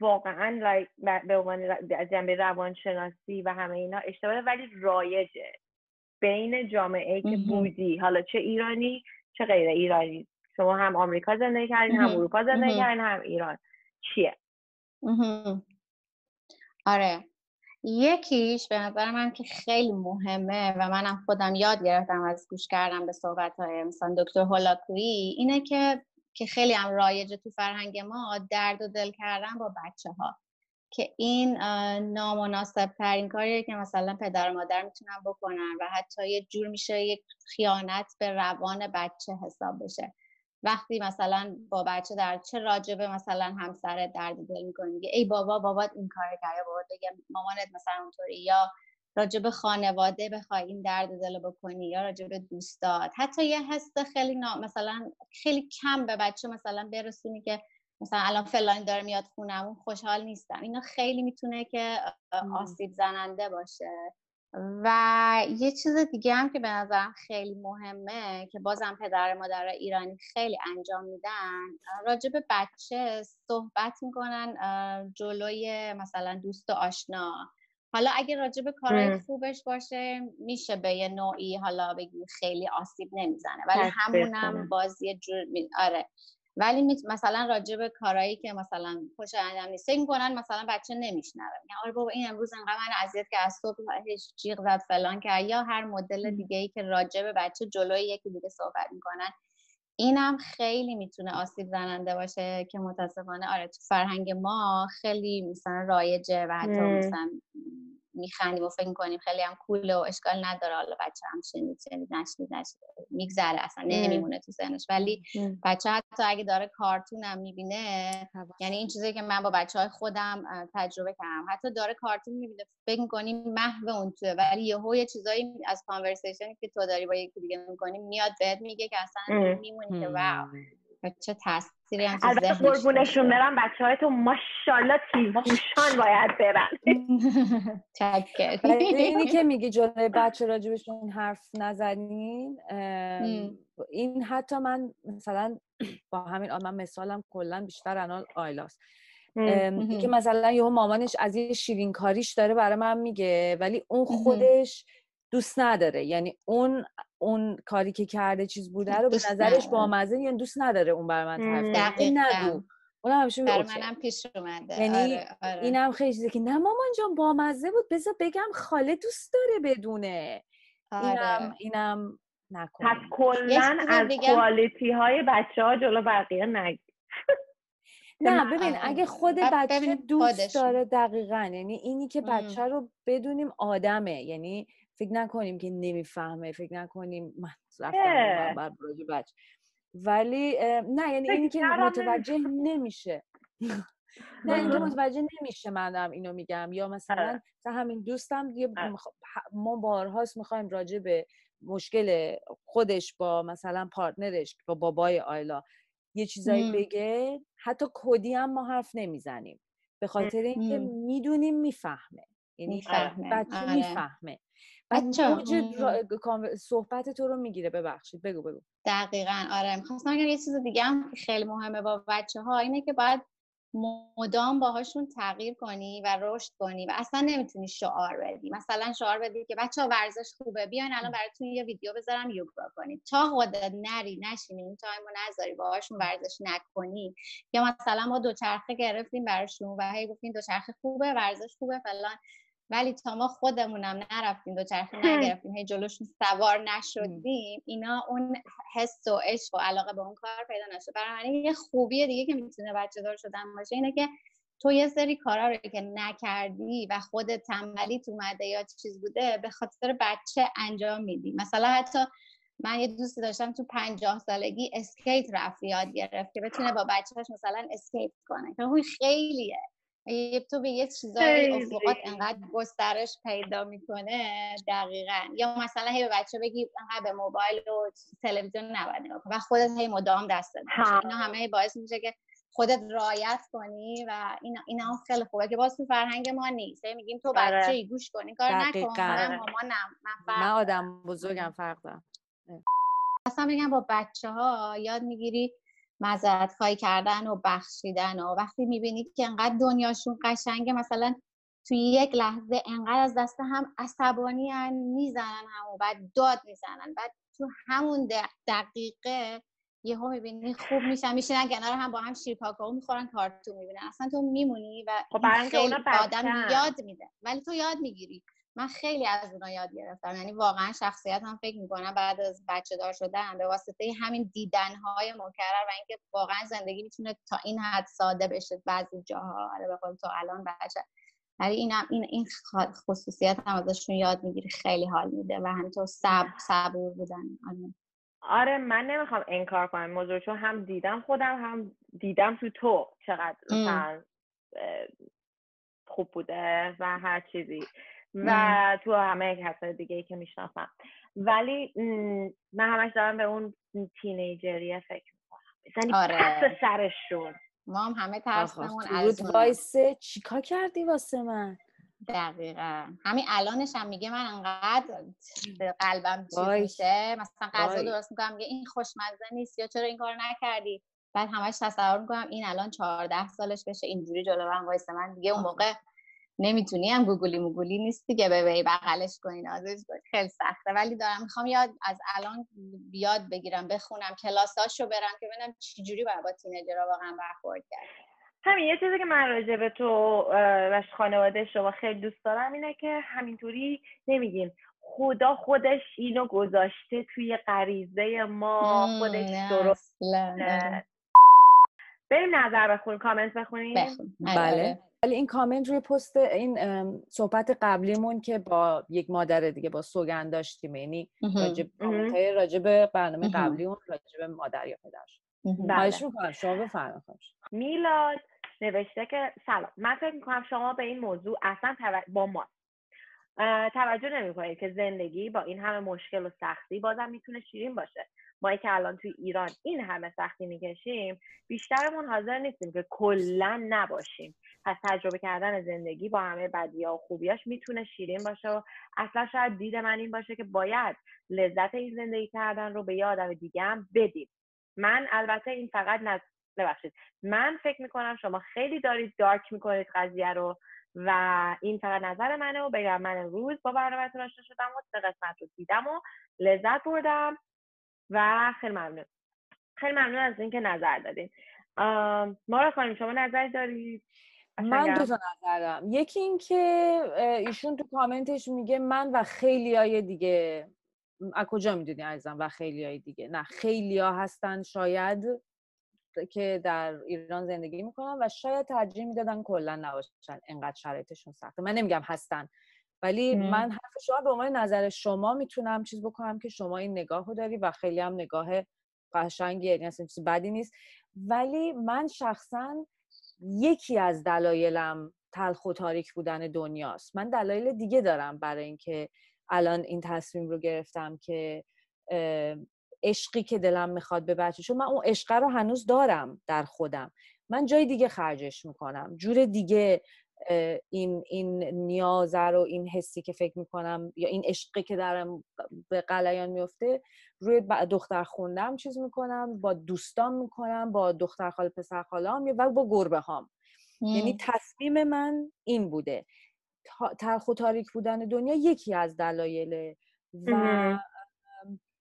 واقعا به عنوان از جنبه روانشناسی و همه اینا اشتباه ولی رایجه. بین جامعه ای که بودی حالا چه ایرانی چه غیر ایرانی. شما هم آمریکا زندگی کردین هم اروپا زندگی کردین هم ایران. چیه؟ آره. یکیش به نظر من که خیلی مهمه و منم خودم یاد گرفتم از گوش کردم به صحبت های مثلا دکتر هولاکویی اینه که که خیلی هم رایجه تو فرهنگ ما درد و دل کردن با بچه ها که این نامناسب ترین کاریه که مثلا پدر و مادر می‌تونن بکنن و حتی یه جور میشه یک خیانت به روان بچه حساب بشه. وقتی مثلا با بچه در چه راجبه مثلا همسر درد دل می‌کنی میگه ای بابا بابات این کار کرده بابا بگه مامانت مثلا اونطوری. یا راجب خانواده بخوای این درد دل بکنی یا راجب دوستات. حتی یه حس خیلی نا... مثلا خیلی کم به بچه مثلا برسونی که مثلا الان فلانی داره میاد خونمون خوشحال نیستم. اینا خیلی می‌تونه که آسیب زننده باشه. و یه چیز دیگه هم که به نظرم خیلی مهمه که بازم پدر مادر ایرانی خیلی انجام میدن راجع به بچه صحبت می‌کنن جلوی مثلا دوست و آشنا. حالا اگه راجع به کارهای خوبش باشه میشه به یه نوعی حالا بگی خیلی آسیب نمی‌زنه. ولی همونم بازی جور آره. ولی مثلا راجع به کارهایی که مثلا خوش انجام نیست. فکر می‌کنن مثلا بچه نمیشنوه. میگن آره بابا این امروز انقدر من اذیت که از صبح جیغ زد فلان که یا هر مدل دیگه ای که راجع به بچه جلوی یکی دیگه صحبت می‌کنن. اینم خیلی می‌تونه آسیب زننده باشه که متاسفانه آره تو فرهنگ ما خیلی مثلا رایجه و حتی مثلا میخندیم و فکر کنیم خیلی هم کوله و اشکال نداره. حالا بچه هم شنید شنید نشنید نشنید. میگذره اصلا نمیمونه تو ذهنش. ولی بچه حتی اگه داره کارتون هم می‌بینه یعنی این چیزی که من با بچه های خودم تجربه کردم. حتی داره کارتون می‌بینه فکر می‌کنیم محو اون توه. ولی یهو یه چیزایی از کانورسیشنی که تو داری با یکی دیگه می‌کنی میاد بهت میگه که اصلا میمونی که واو. چه تاثیری هم تو البته قربونشون برم بچه های تو ماشالله تیزهوشان باید برن. [laughs] اینی که [laughs] میگی جلوی بچه راجبشون حرف نزنین این حتی من مثلا با همین من مثالم کلا بیشتر الان آیلاست که مثلا یهو مامانش از یه شیرین کاریش داره برای من میگه ولی اون خودش دوست نداره. یعنی اون اون کاری که کرده چیز بوده رو به نظرش با مزه یعنی دوست نداره اون بر من طرف این نگو. اون همیشه بر منم پیش اومده. یعنی آره، آره. اینم خیلی چیزه که نه مامان جان با مزه بود. بذار بگم خاله دوست داره بدونه. اینم آره. اینم پس نکنیم کلا چیز از دیگه- کوالیتی های بچه ها جلو بقیه نگی [laughs] نه ببین. اگه خود بچه دوست. داره دقیقا یعنی اینی که. بچه رو بدونیم آدمه. یعنی فکر نکنیم که نمی‌فهمه فکر نکنیم من رفتم بر بچه ولی نه یعنی اینی که متوجه نمیشه [laughs] نه اینکه آها. متوجه نمیشه من دارم اینو میگم یا مثلا آره. مثلا همین دوستم دیگه آره. ما بارهاست می‌خوایم راجع به مشکل خودش با مثلا partner ش با بابای آیلا یه چیزایی. بگه حتی کدی هم ما حرف نمی‌زنیم به خاطر اینکه. می‌دونیم می‌فهمه یعنی بچه آره. می‌فهمه conver- صحبت تو رو می‌گیره ببخشید بگو بگو. دقیقا آره. می‌خواستم بگم یه چیز دیگه هم که خیلی مهمه با بچه ها اینه که باید مدام باهاشون تغییر کنی و رشد کنی و اصلا نمی‌تونی شعار بدی. مثلا شعار بدی که بچه ها ورزش خوبه بیاین الان براتون یه ویدیو بذارم یوگا کنید تا خودت نری نشینی این time و نذاری باهاشون ورزش نکنی. یا مثلا ما دوچرخه گرفتیم براشون و هی گفتیم دوچرخه خوبه ورزش خوبه فلان. ولی تا ما خودمونم نرفتیم دوچرخه نگرفتیم هی جلوشون سوار نشدیم اینا اون حس و عشق و علاقه به اون کار پیدا نشد. برای یه خوبی دیگه که می‌تونه بچه دار شدن باشه اینه که تو یه سری کارا رو که نکردی و خودت تنبلیت اومده یا چیز بوده به خاطر بچه انجام میدی. مثلا حتی من یه دوستی داشتم تو پنجاه سالگی اسکیت رفت یاد گرفت که بتونه با بچهش مثلا اسکیت کنه. که خیلیه. یه- تو به یه چیزایی. افقات انقدر گسترش پیدا می‌کنه دقیقا یا مثلا هی به بچه بگی انقدر به موبایل و تلویزیون نباید نگاه و خودت هی مدام باشه ها. اینا همه باعث میشه که خودت رعایت کنی و اینا اینا هم خیلی خوبه که باز تو فرهنگ ما نیست میگیم تو آره. بچه ای گوش کن این کار نکن دقیقاً. من آره. مامانم من فرق من آدم بزرگم فرق دارم اصلا بگم با بچه ها یاد می‌گیری معذرت خواهی کردن و بخشیدن و وقتی می‌بینی که انقدر دنیاشون قشنگه مثلا توی یک لحظه انقدر از دست هم عصبانی می‌زنن هم و بعد داد می‌زنن بعد تو همون دق- دقیقه یهو می‌بینی خوب میشن میشینن کنار هم با هم شیر کاکائو می‌خورن کارتون می‌بینن. اصلا تو میمونی و خب برای اونا آدم. یاد میده. ولی تو یاد می‌گیری. من خیلی از اونا یاد گرفتم. یعنی واقعا شخصیت هم فکر می‌کنم بعد از بچه دار شدن به واسطه همین دیدن های مکرر و اینکه واقعا زندگی می‌تونه تا این حد ساده بشه بعضی جاها. آره بخوام تو الان بچه. ولی این این این خصوصیت هم ازشون یاد می‌گیری خیلی حال میده و همینطور صبر صبور بودن. آره. آره من نمی‌خوام انکار کنم. موضوع چون هم دیدم خودم هم دیدم تو تو. چقدر خوب بوده و هر چیزی. و. تو همه کسای دیگه ای که می‌شناسم ولی من همش دارم به اون تینیجریه فکر می‌کنم بزنی آره. پس سرشون ما هم همه ترسمون از. وایسه چیکار کردی واسه من دقیقا همین الانش هم میگه من انقدر قلبم چیز. میشه مثلا غذا. درست می‌کنم میگه این خوشمزه نیست یا چرا این کار نکردی بعد همش تصور می‌کنم این الان 14 سالش بشه اینجوری جلو من وایسه من دیگه اون. موقع نمی‌تونی هم گوگلی موگولی نیست دیگه. ببری بغلش کنی نازش کنی. خیلی سخته. ولی دارم می‌خوام یاد از الان یاد بگیرم بخونم کلاساشو برم که ببینم چجوری باید با تینیجرها واقعا برخورد کرد. همین یه چیزی که من راجع به تو و خانواده شما خیلی دوست دارم اینه که همینطوری نمیگیم. خدا خودش اینو گذاشته توی غریزه ما خودش درست. بریم نظر بخونیم کامنت بخونیم بخون. آره، بله آره. ولی این کامنت روی پست این صحبت قبلیمون که با یک مادر دیگه با سوگن داشتیم یعنی. راجب مهم. کامنت های راجب برنامه مهم. قبلیمون راجب مادر یا پدرش مهم. بله. خواهش می‌کنم شما بفرمایید خواهش. میلاد نوشته که سلام من فکر می‌کنم شما به این موضوع اصلا تو- با ما توجه نمی‌کنید که زندگی با این همه مشکل و سختی بازم می‌تونه شیرین باشه ما که الان توی ایران این همه سختی می‌کشیم بیشترمون حاضر نیستیم که کلا نباشیم. پس تجربه کردن زندگی با همه بدیها و خوبیاش می‌تونه شیرین باشه و اصلا شاید دید من این باشه که باید لذت این زندگی کردن رو به یه آدم دیگه هم بدیم. من البته این فقط نز... ببخشید. من فکر می‌کنم شما خیلی دارید دارک می‌کنید قضیه رو و این فقط نظر منه و بگم من امروز با برنامهتون آشنا شدم و سه قسمت رو دیدم و لذت بردم. و خیلی ممنون. خیلی ممنون از اینکه نظر دادین. آم، مارا خانم شما نظری دارید؟ من دو تا نظرم یکی این که ایشون تو کامنتش میگه من و خیلی های دیگه از کجا می‌دونی عزیزم و خیلی های دیگه؟ نه خیلی ها هستن شاید که در ایران زندگی می‌کنن و شاید ترجیح می‌دادن کلا نباشن انقدر شرایطشون سخته. من نمیگم هستن. ولی من حرف شما به عنوان نظر شما می‌تونم چیز بکنم که شما این نگاه رو داری و خیلی هم نگاه قشنگی یعنی اصلا چیز بدی نیست. ولی من شخصا یکی از دلایلم تلخ و تاریک بودن دنیاست. من دلایل دیگه دارم برای اینکه الان این تصمیم رو گرفتم که عشقی که دلم می‌خواد به بچه چون من اون عشق رو هنوز دارم در خودم. من جای دیگه خرجش می‌کنم. جور دیگه این این نیازه رو این حسی که فکر می‌کنم یا این عشقی که دارم به قلیان میفته روی دختر خوندم چیز می‌کنم با دوستان می‌کنم با دختر خال پسر خالام و با گربه هام. یعنی تصمیم من این بوده. تلخ و تاریک بودن دنیا یکی از دلایله و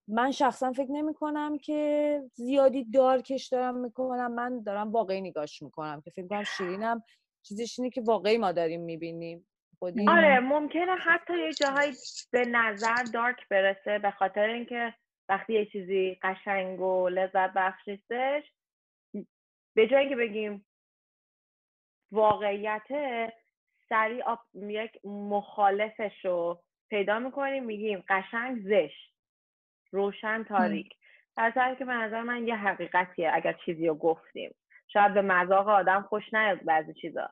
من شخصا فکر نمی کنم که زیادی دارکش دارم می‌کنم. من دارم واقعی نگاش می‌کنم که فکر کنم شیرینم چیزش اینه که واقعی ما داریم می‌بینیم. آره ممکنه حتی یه جاهای به نظر دارک برسه به خاطر اینکه وقتی یه چیزی قشنگ و لذت بخشیستش به جای اینکه بگیم واقعیت سریع یک مخالفش رو پیدا می‌کنیم میگیم قشنگ زشت روشن تاریک. در که به نظر من یه حقیقتیه اگر چیزی رو گفتیم. شاید به مذاق آدم خوش نیاد بعضی چیزا.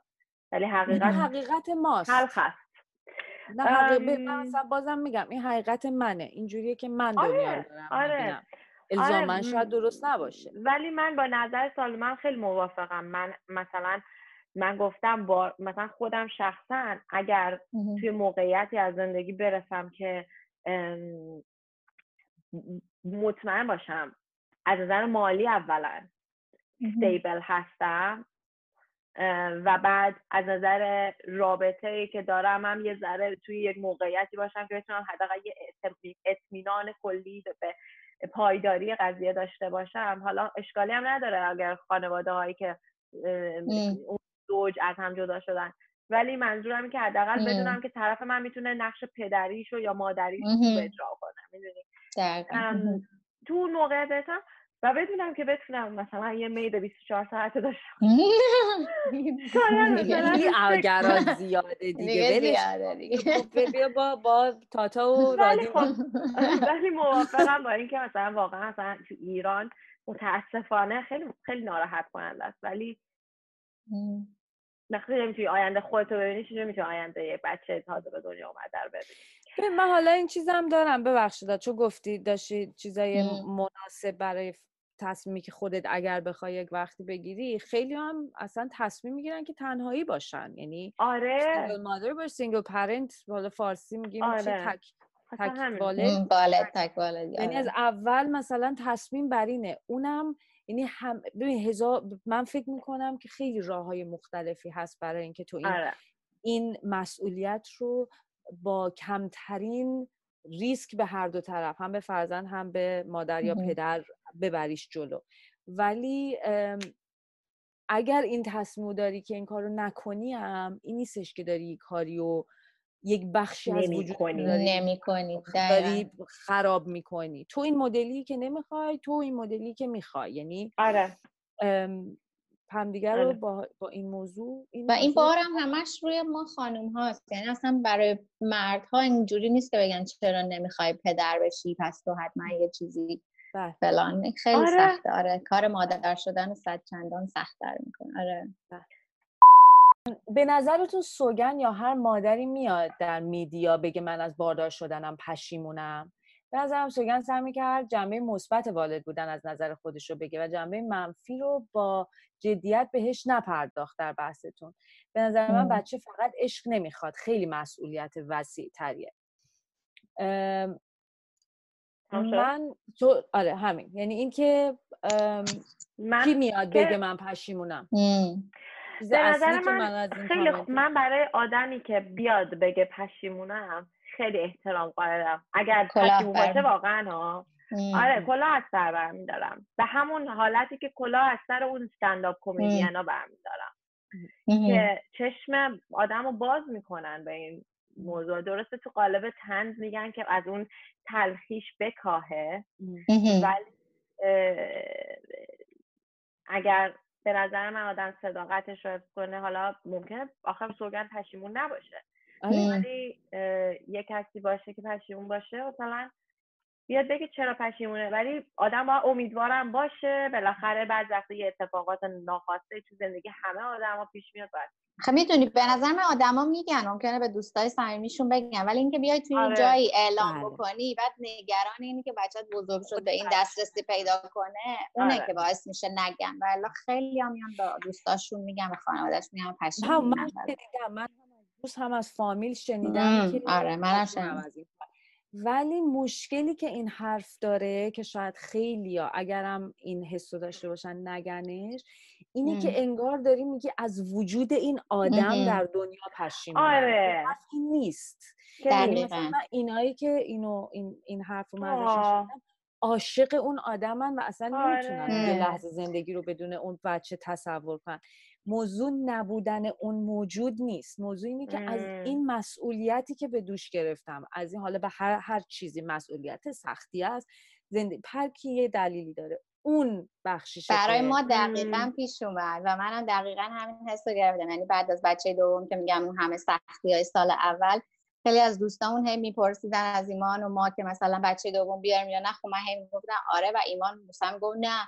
ولی حقیقت حقیقت ماست. حلق هست. نه حقیقت من بازم میگم این حقیقت منه. اینجوریه که من دنیا آره. دارم آره. الزاما آره. شاید درست نباشه. ولی من با نظر سالمن خیلی موافقم. من مثلا من گفتم با مثلا خودم شخصا اگر توی موقعیتی از زندگی برسم که مطمئن باشم از نظر مالی اولا. استیبل هستم. و بعد از نظر رابطه ای که دارم هم یه ذره توی یک موقعیتی باشم که بتونم حداقل یه اطمینان کلی به پایداری قضیه داشته باشم. حالا اشکالی هم نداره اگر خانواده هایی که اون زوج از هم جدا شدن. ولی منظورم که حداقل بدونم که طرف من می‌تونه نقش پدریشو یا مادریشو اجرا کنم می‌دونی؟ تو اون موقع بهتم و بدونم که بتونم مثلا یه مید 24 ساعته داشتم. [laughs] خیلی اگرات زیاده دیگه. بیا با با تاتا و رادی. خب، ولی موافقم با اینکه مثلا واقعا مثلا تو ایران متاسفانه خیلی خیلی ناراحت کننده است. ولی نخواهی نمی‌تونی آینده خودتو ببینی چیزی می‌تونی آینده یه بچه تازه به دنیا اومد در ببینی؟ من حالا این چیزم دارم. ببخشید چون گفتی داشتی چیزای مناسب برای تصمیمی که خودت اگر بخوای یک وقتی بگیری خیلی هم اصلا تصمیم می‌گیرن که تنهایی باشن. یعنی آره. single mother باش single parent حالا فارسی میگیم آره. تک تک والد. تک والد یعنی از اول مثلا تصمیم بر اینه. اونم یعنی هم ببین هزار من فکر می‌کنم که خیلی راه های مختلفی هست برای اینکه تو این آره. این مسئولیت رو با کمترین ریسک به هر دو طرف هم به فرزند هم به مادر یا پدر ببریش جلو. ولی اگر این تصمیم داری که این کارو نکنی هم این نیستش که داری کاری و یک بخشی از وجود داری, داری خراب می‌کنی. تو این مدلی که نمی‌خوای تو این مدلی که می‌خوای. یعنی آره. همدیگر رو آره. با, با این موضوع این و این بار هم همش روی ما خانوم هاست. یعنی اصلا برای مردها اینجوری نیست که بگن چرا نمی‌خوای پدر بشی پس تو حتما یه چیزی. فلان. خیلی آره. سخته. آره. کار مادر شدن صد چندان سختتر می‌کنه. آره. بله. به نظرتون سوگن یا هر مادری میاد در میدیا بگه من از باردار شدنم پشیمونم؟ به نظرم سوگن سعی می‌کرد جنبه مثبت والد بودن از نظر خودش رو بگه و جنبه منفی رو با جدیت بهش نپرداخت در بحثتون. به نظر من بچه فقط عشق نمی‌خواد. خیلی مسئولیت وسیع تریه من تو آره همین. یعنی اینکه من کی میاد بگه من پشیمونم؟ به نظر من, خیلی من برای آدمی که بیاد بگه پشیمونم خیلی احترام قائلم. اگر پشیمون باشه واقعا ها آره کلاه از سر برمیدارم. به همون حالتی که کلاه از سر اون استنداپ کمدین ها برمیدارم. که چشم آدم رو باز می‌کنن به این موضوع. درسته تو قالب تنز میگن که از اون تلخیش بکاهه ولی اگر به نظر من آدم صداقتش رو کنه حالا ممکنه آخر سوگن پشیمون نباشه. ولی یه کسی باشه که پشیمون باشه مثلا بیاد بگه چرا پشیمونه. ولی آدم با امیدوارم باشه. بالاخره بعد وقتی یه اتفاقات ناخواسته تو زندگی همه ها پیش میاد باید خب می‌دونی به نظر من آدما میگن ممکنه به دوستای صمیمیشون بگن. ولی اینکه بیای توی آره. جایی اعلام بله. بکنی بعد نگران اینی که بچت بزرگ شد به این دسترسی پیدا کنه اونه آره. که باعث میشه نگن. ولی خیلی هم میان با دوستاشون میگن به خانواده‌اش میگن پشیمون من من دوست هم از فامیل شنیدم. که آره منم شنیدم. ولی مشکلی که این حرف داره که شاید خیلی ها اگرم این حس داشته باشن نگنش اینه که انگار داری میگی از وجود این آدم در دنیا پشیمون آره. این نیست. دقیقا. اینایی که اینو این, این حرف رو عاشق اون آدمن و اصلا نمی‌تونن آره. یه لحظه زندگی رو بدون اون بچه تصور کنن. موضوع نبودن اون موجود نیست. موضوع اینه که از این مسئولیتی که به دوش گرفتم از این حالا به هر, هر چیزی مسئولیت سختی است زندگی پرکی یه دلیلی داره اون بخشیش برای ما دقیقا پیش اومد و منم دقیقا همین حس رو گرفتم. یعنی بعد از بچه دوم که میگم اون همه سختی های سال اول خیلی از دوستامون هی میپرسیدن از ایمان و ما که مثلا بچه دوم بیاریم یا نه خب من هی می‌گفتم آره و ایمان مثلا گفت نه.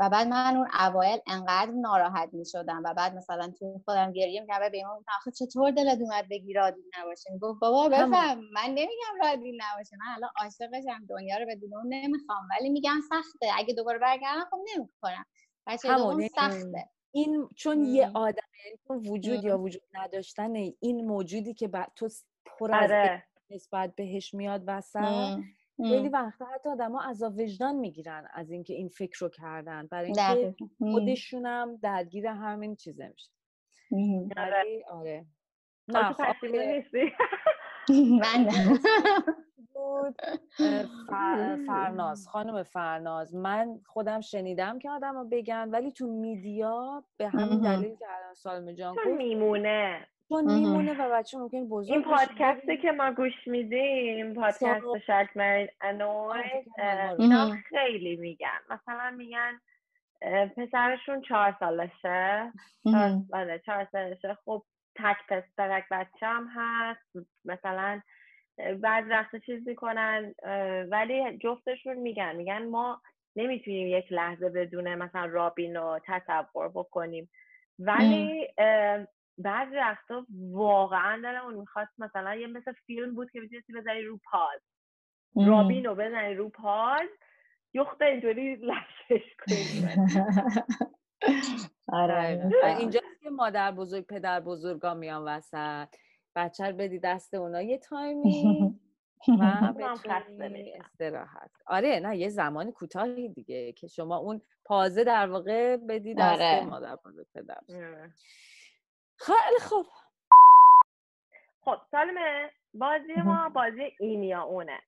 و بعد من اون اوایل انقدر ناراحت می شدم و بعد مثلا تو خودم گریه می‌کردم به ایمان آخه چطور دلت اومد بگی رادی نباشه؟ گفت بابا بفهم من نمیگم رادی نباشه. من الان عاشقشم دنیا رو بدون اون نمی‌خوام. ولی میگم سخته. اگه دوباره برگردم خب نمی‌کنم. بچه دوم سخته. این چون یه آدم یعنی وجود یا وجود نداشتن این موجودی که تو پر از آره. نسبت بهش میاد وسط خیلی وقتا حتی آدما از وجدان می‌گیرن از اینکه این فکر رو کردن برای اینکه خودشونم درگیر همین چیزه میشه آره. آره. نه خب، نیستی. [laughs] من بود فرناز خانم فرناز. من خودم شنیدم که آدم بگن ولی تو میدیا به همین دلیل که الان سالم جان گفت میمونه. چون میمونه و بچه ممکن بزرگ این پادکسته که ما گوش میدیم پادکست شرک مرید انوید اینا خیلی میگن. مثلا میگن پسرشون چهار سالشه. بله چهار سالشه. خب تک پسرک بچه هم هست. مثلا بعد وقت چیز می‌کنن ولی جفتشون میگن. میگن ما نمی‌تونیم یک لحظه بدونه مثلا رابین رو تصور بکنیم. ولی بعض وقتا واقعا اون می‌خواست مثلا یه مثل فیلم بود که می‌تونستی بزنی رو پاز رابین رو بزنی رو پاز یخته اینطوری لشش کنی آره اینجا که مادر بزرگ پدر بزرگا میان وسط. بچه رو بدی دست اونا. یه تایمی و [laughs] استراحت. آره نه یه زمانی کوتاهی دیگه که شما اون پازه در واقع بدی دست آره. مادر بزرگ پدر آره. خیلی خوب. خب سالمه بازی ما بازی این یا اونه.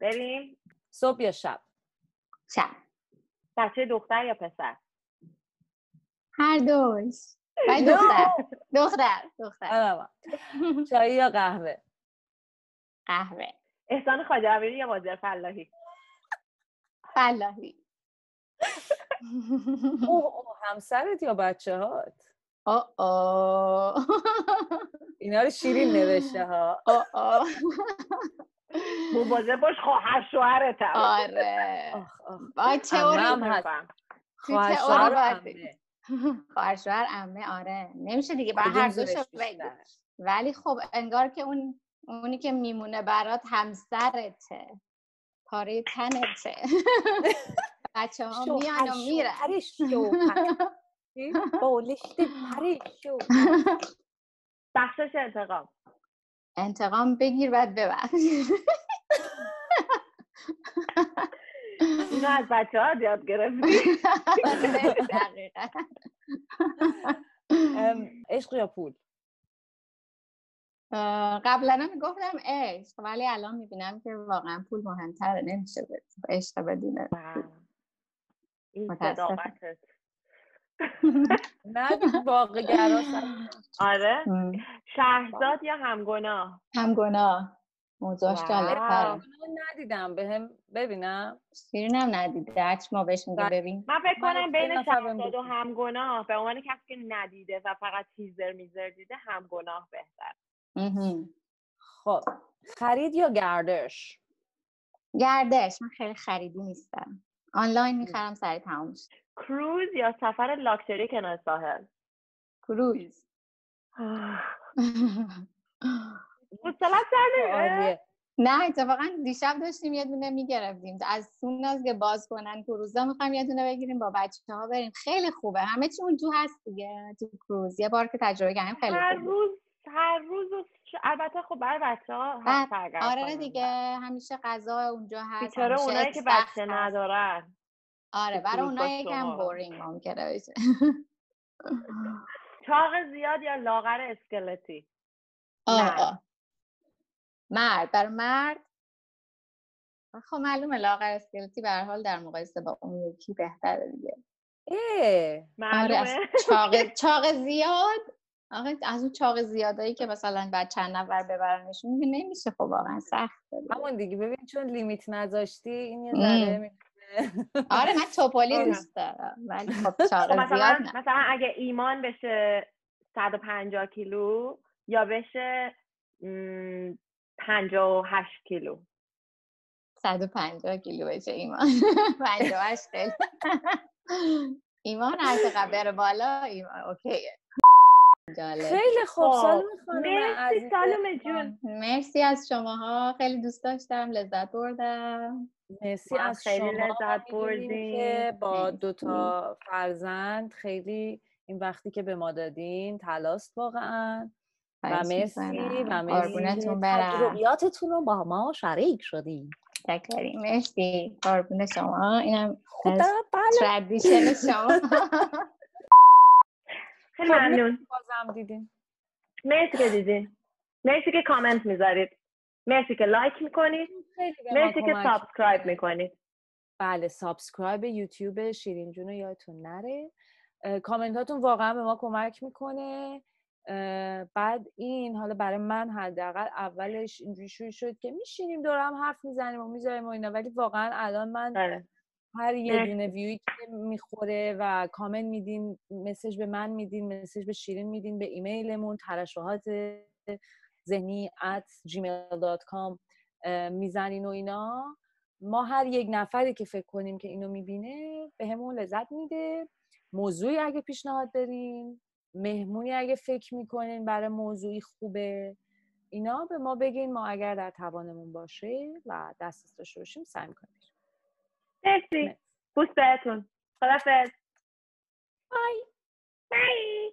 بریم؟ صبح یا شب؟ شب. بچه دختر یا پسر؟ هر دوش دختر. دختر دختر. چای یا قهوه؟ قهوه. احسان خاجروی یا بازی فلاحی؟ فلاحی. او همسرت یا بچه هات آه اینا رو شیرین نوشته ها. آه مواظب باش خواهر شوهرت آره. با تئوری. خواهر شوهر خواهر شوهر امه آره. نمیشه دیگه با هر دوشو ولی خب انگار که اون اونی که میمونه برات همسرته. پاره تنته. [laughs] بچه ها میان و میرن. بالشت پریشو بخشش انتقام انتقام بگیر بعد ببخش اینو از بچه ها یاد گرفتی عشق یا پول قبلا هم گفتم عشق ولی الان می‌بینم که واقعا پول مهمتره نمیشه عشق بدونه این صداقتت نه واقع آره. شهرزاد یا همگناه؟ همگناه. موضوعش واو. جالب‌تره ندیدم به هم ببینم. شیرین هم ندیده. هرچی ما بهش میگه بله. ببین. من فکر کنم بین بهم شهرزاد و. همگناه به عنوان کسی که ندیده و فقط تیزر میزر دیده همگناه بهتر. خب. خرید یا گردش؟ گردش. من خیلی خریدی نیستم. آنلاین می‌خرم سری تمام میشه. کروز یا سفر لاکچری کنار ساحل؟ کروز. سر نه اتفاقا دیشب داشتیم یه دونه می‌گرفتیم. از سون از که باز کنن کروزا می‌خوایم یه دونه بگیریم با بچه ها بریم. خیلی خوبه. همه چی اون تو هست دیگه تو کروز. یه بار که تجربه کردیم خیلی هر خوبه. روز هر روز و ش- البته خب برای بچه ها آره. دیگه همیشه غذا اونجا هست بیچاره اونایی که بچه. ندارن. آره برای اونها یکم. بورینگ ممکنه بشه چاق زیاد یا لاغر اسکلتی آه مرد. آه. مرد خب معلومه لاغر اسکلتی به هر حال در مقایسه با اون یکی بهتره دیگه اه آره از معلومه چاق چاق [laughs] زیاد آخه از اون چاق زیادایی که مثلا بعد چند نفر ببرنشون نمیشه خب واقعا دیگه. همون دیگه ببین چون لیمیت نذاشتی این یه. ذره آره من توپلی آره. دوست دارم ولی خب خب زیاد مثلا نه. مثلا اگه ایمان بشه 150 کیلو یا بشه م، 58 کیلو. 150 کیلو بشه ایمان. [laughs] 58 خیلی ایمان هر چقدر بره بالا ایمان اوکیه جالب. خیلی خوب. خب، سالم خانم مرسی سالم جون. مرسی از شماها. خیلی دوست داشتم لذت بردم. مرسی از خیلی لذت بردیم. که با. دو تا فرزند خیلی این وقتی که به ما دادین تلاست واقعا. و مرسی. و مرسی تجربیاتتون رو با ما شریک شدیم تکری مرسی. قربون شما. اینم خدا بله. tradition شما. خیلی [laughs] خب، ممنون. بازم دیدیم مرسی که دیدین. مرسی که کامنت می‌ذارید. مرسی که like می‌کنید. خیلی به مرسی که subscribe می‌کنید. بله subscribe YouTube شیرین جون رو یادتون نره کامنتاتون واقعا به ما کمک می‌کنه بعد این حالا برای من حداقل اولش اینجوری شروع شد که میشینیم دور هم حرف می‌زنیم و می‌ذاریم و اینا ولی واقعا الان من آره. هر یه. دونه ویوی که می‌خوره و کامنت میدین مسیج به من میدین مسیج به شیرین میدین به ایمیلمون ترشحات ذهنی at gmail.com می‌زنین و اینا. ما هر یک نفری که فکر کنیم که اینو می‌بینه به همون لذت میده. موضوعی اگه پیشنهاد دارین مهمونی اگه فکر می‌کنین برای موضوعی خوبه اینا به ما بگین. ما اگر در توانمون باشه و دسترس داشته باشیم سعی می‌کنیم مرسی. بوس بهتون. خدافظ بای. بای.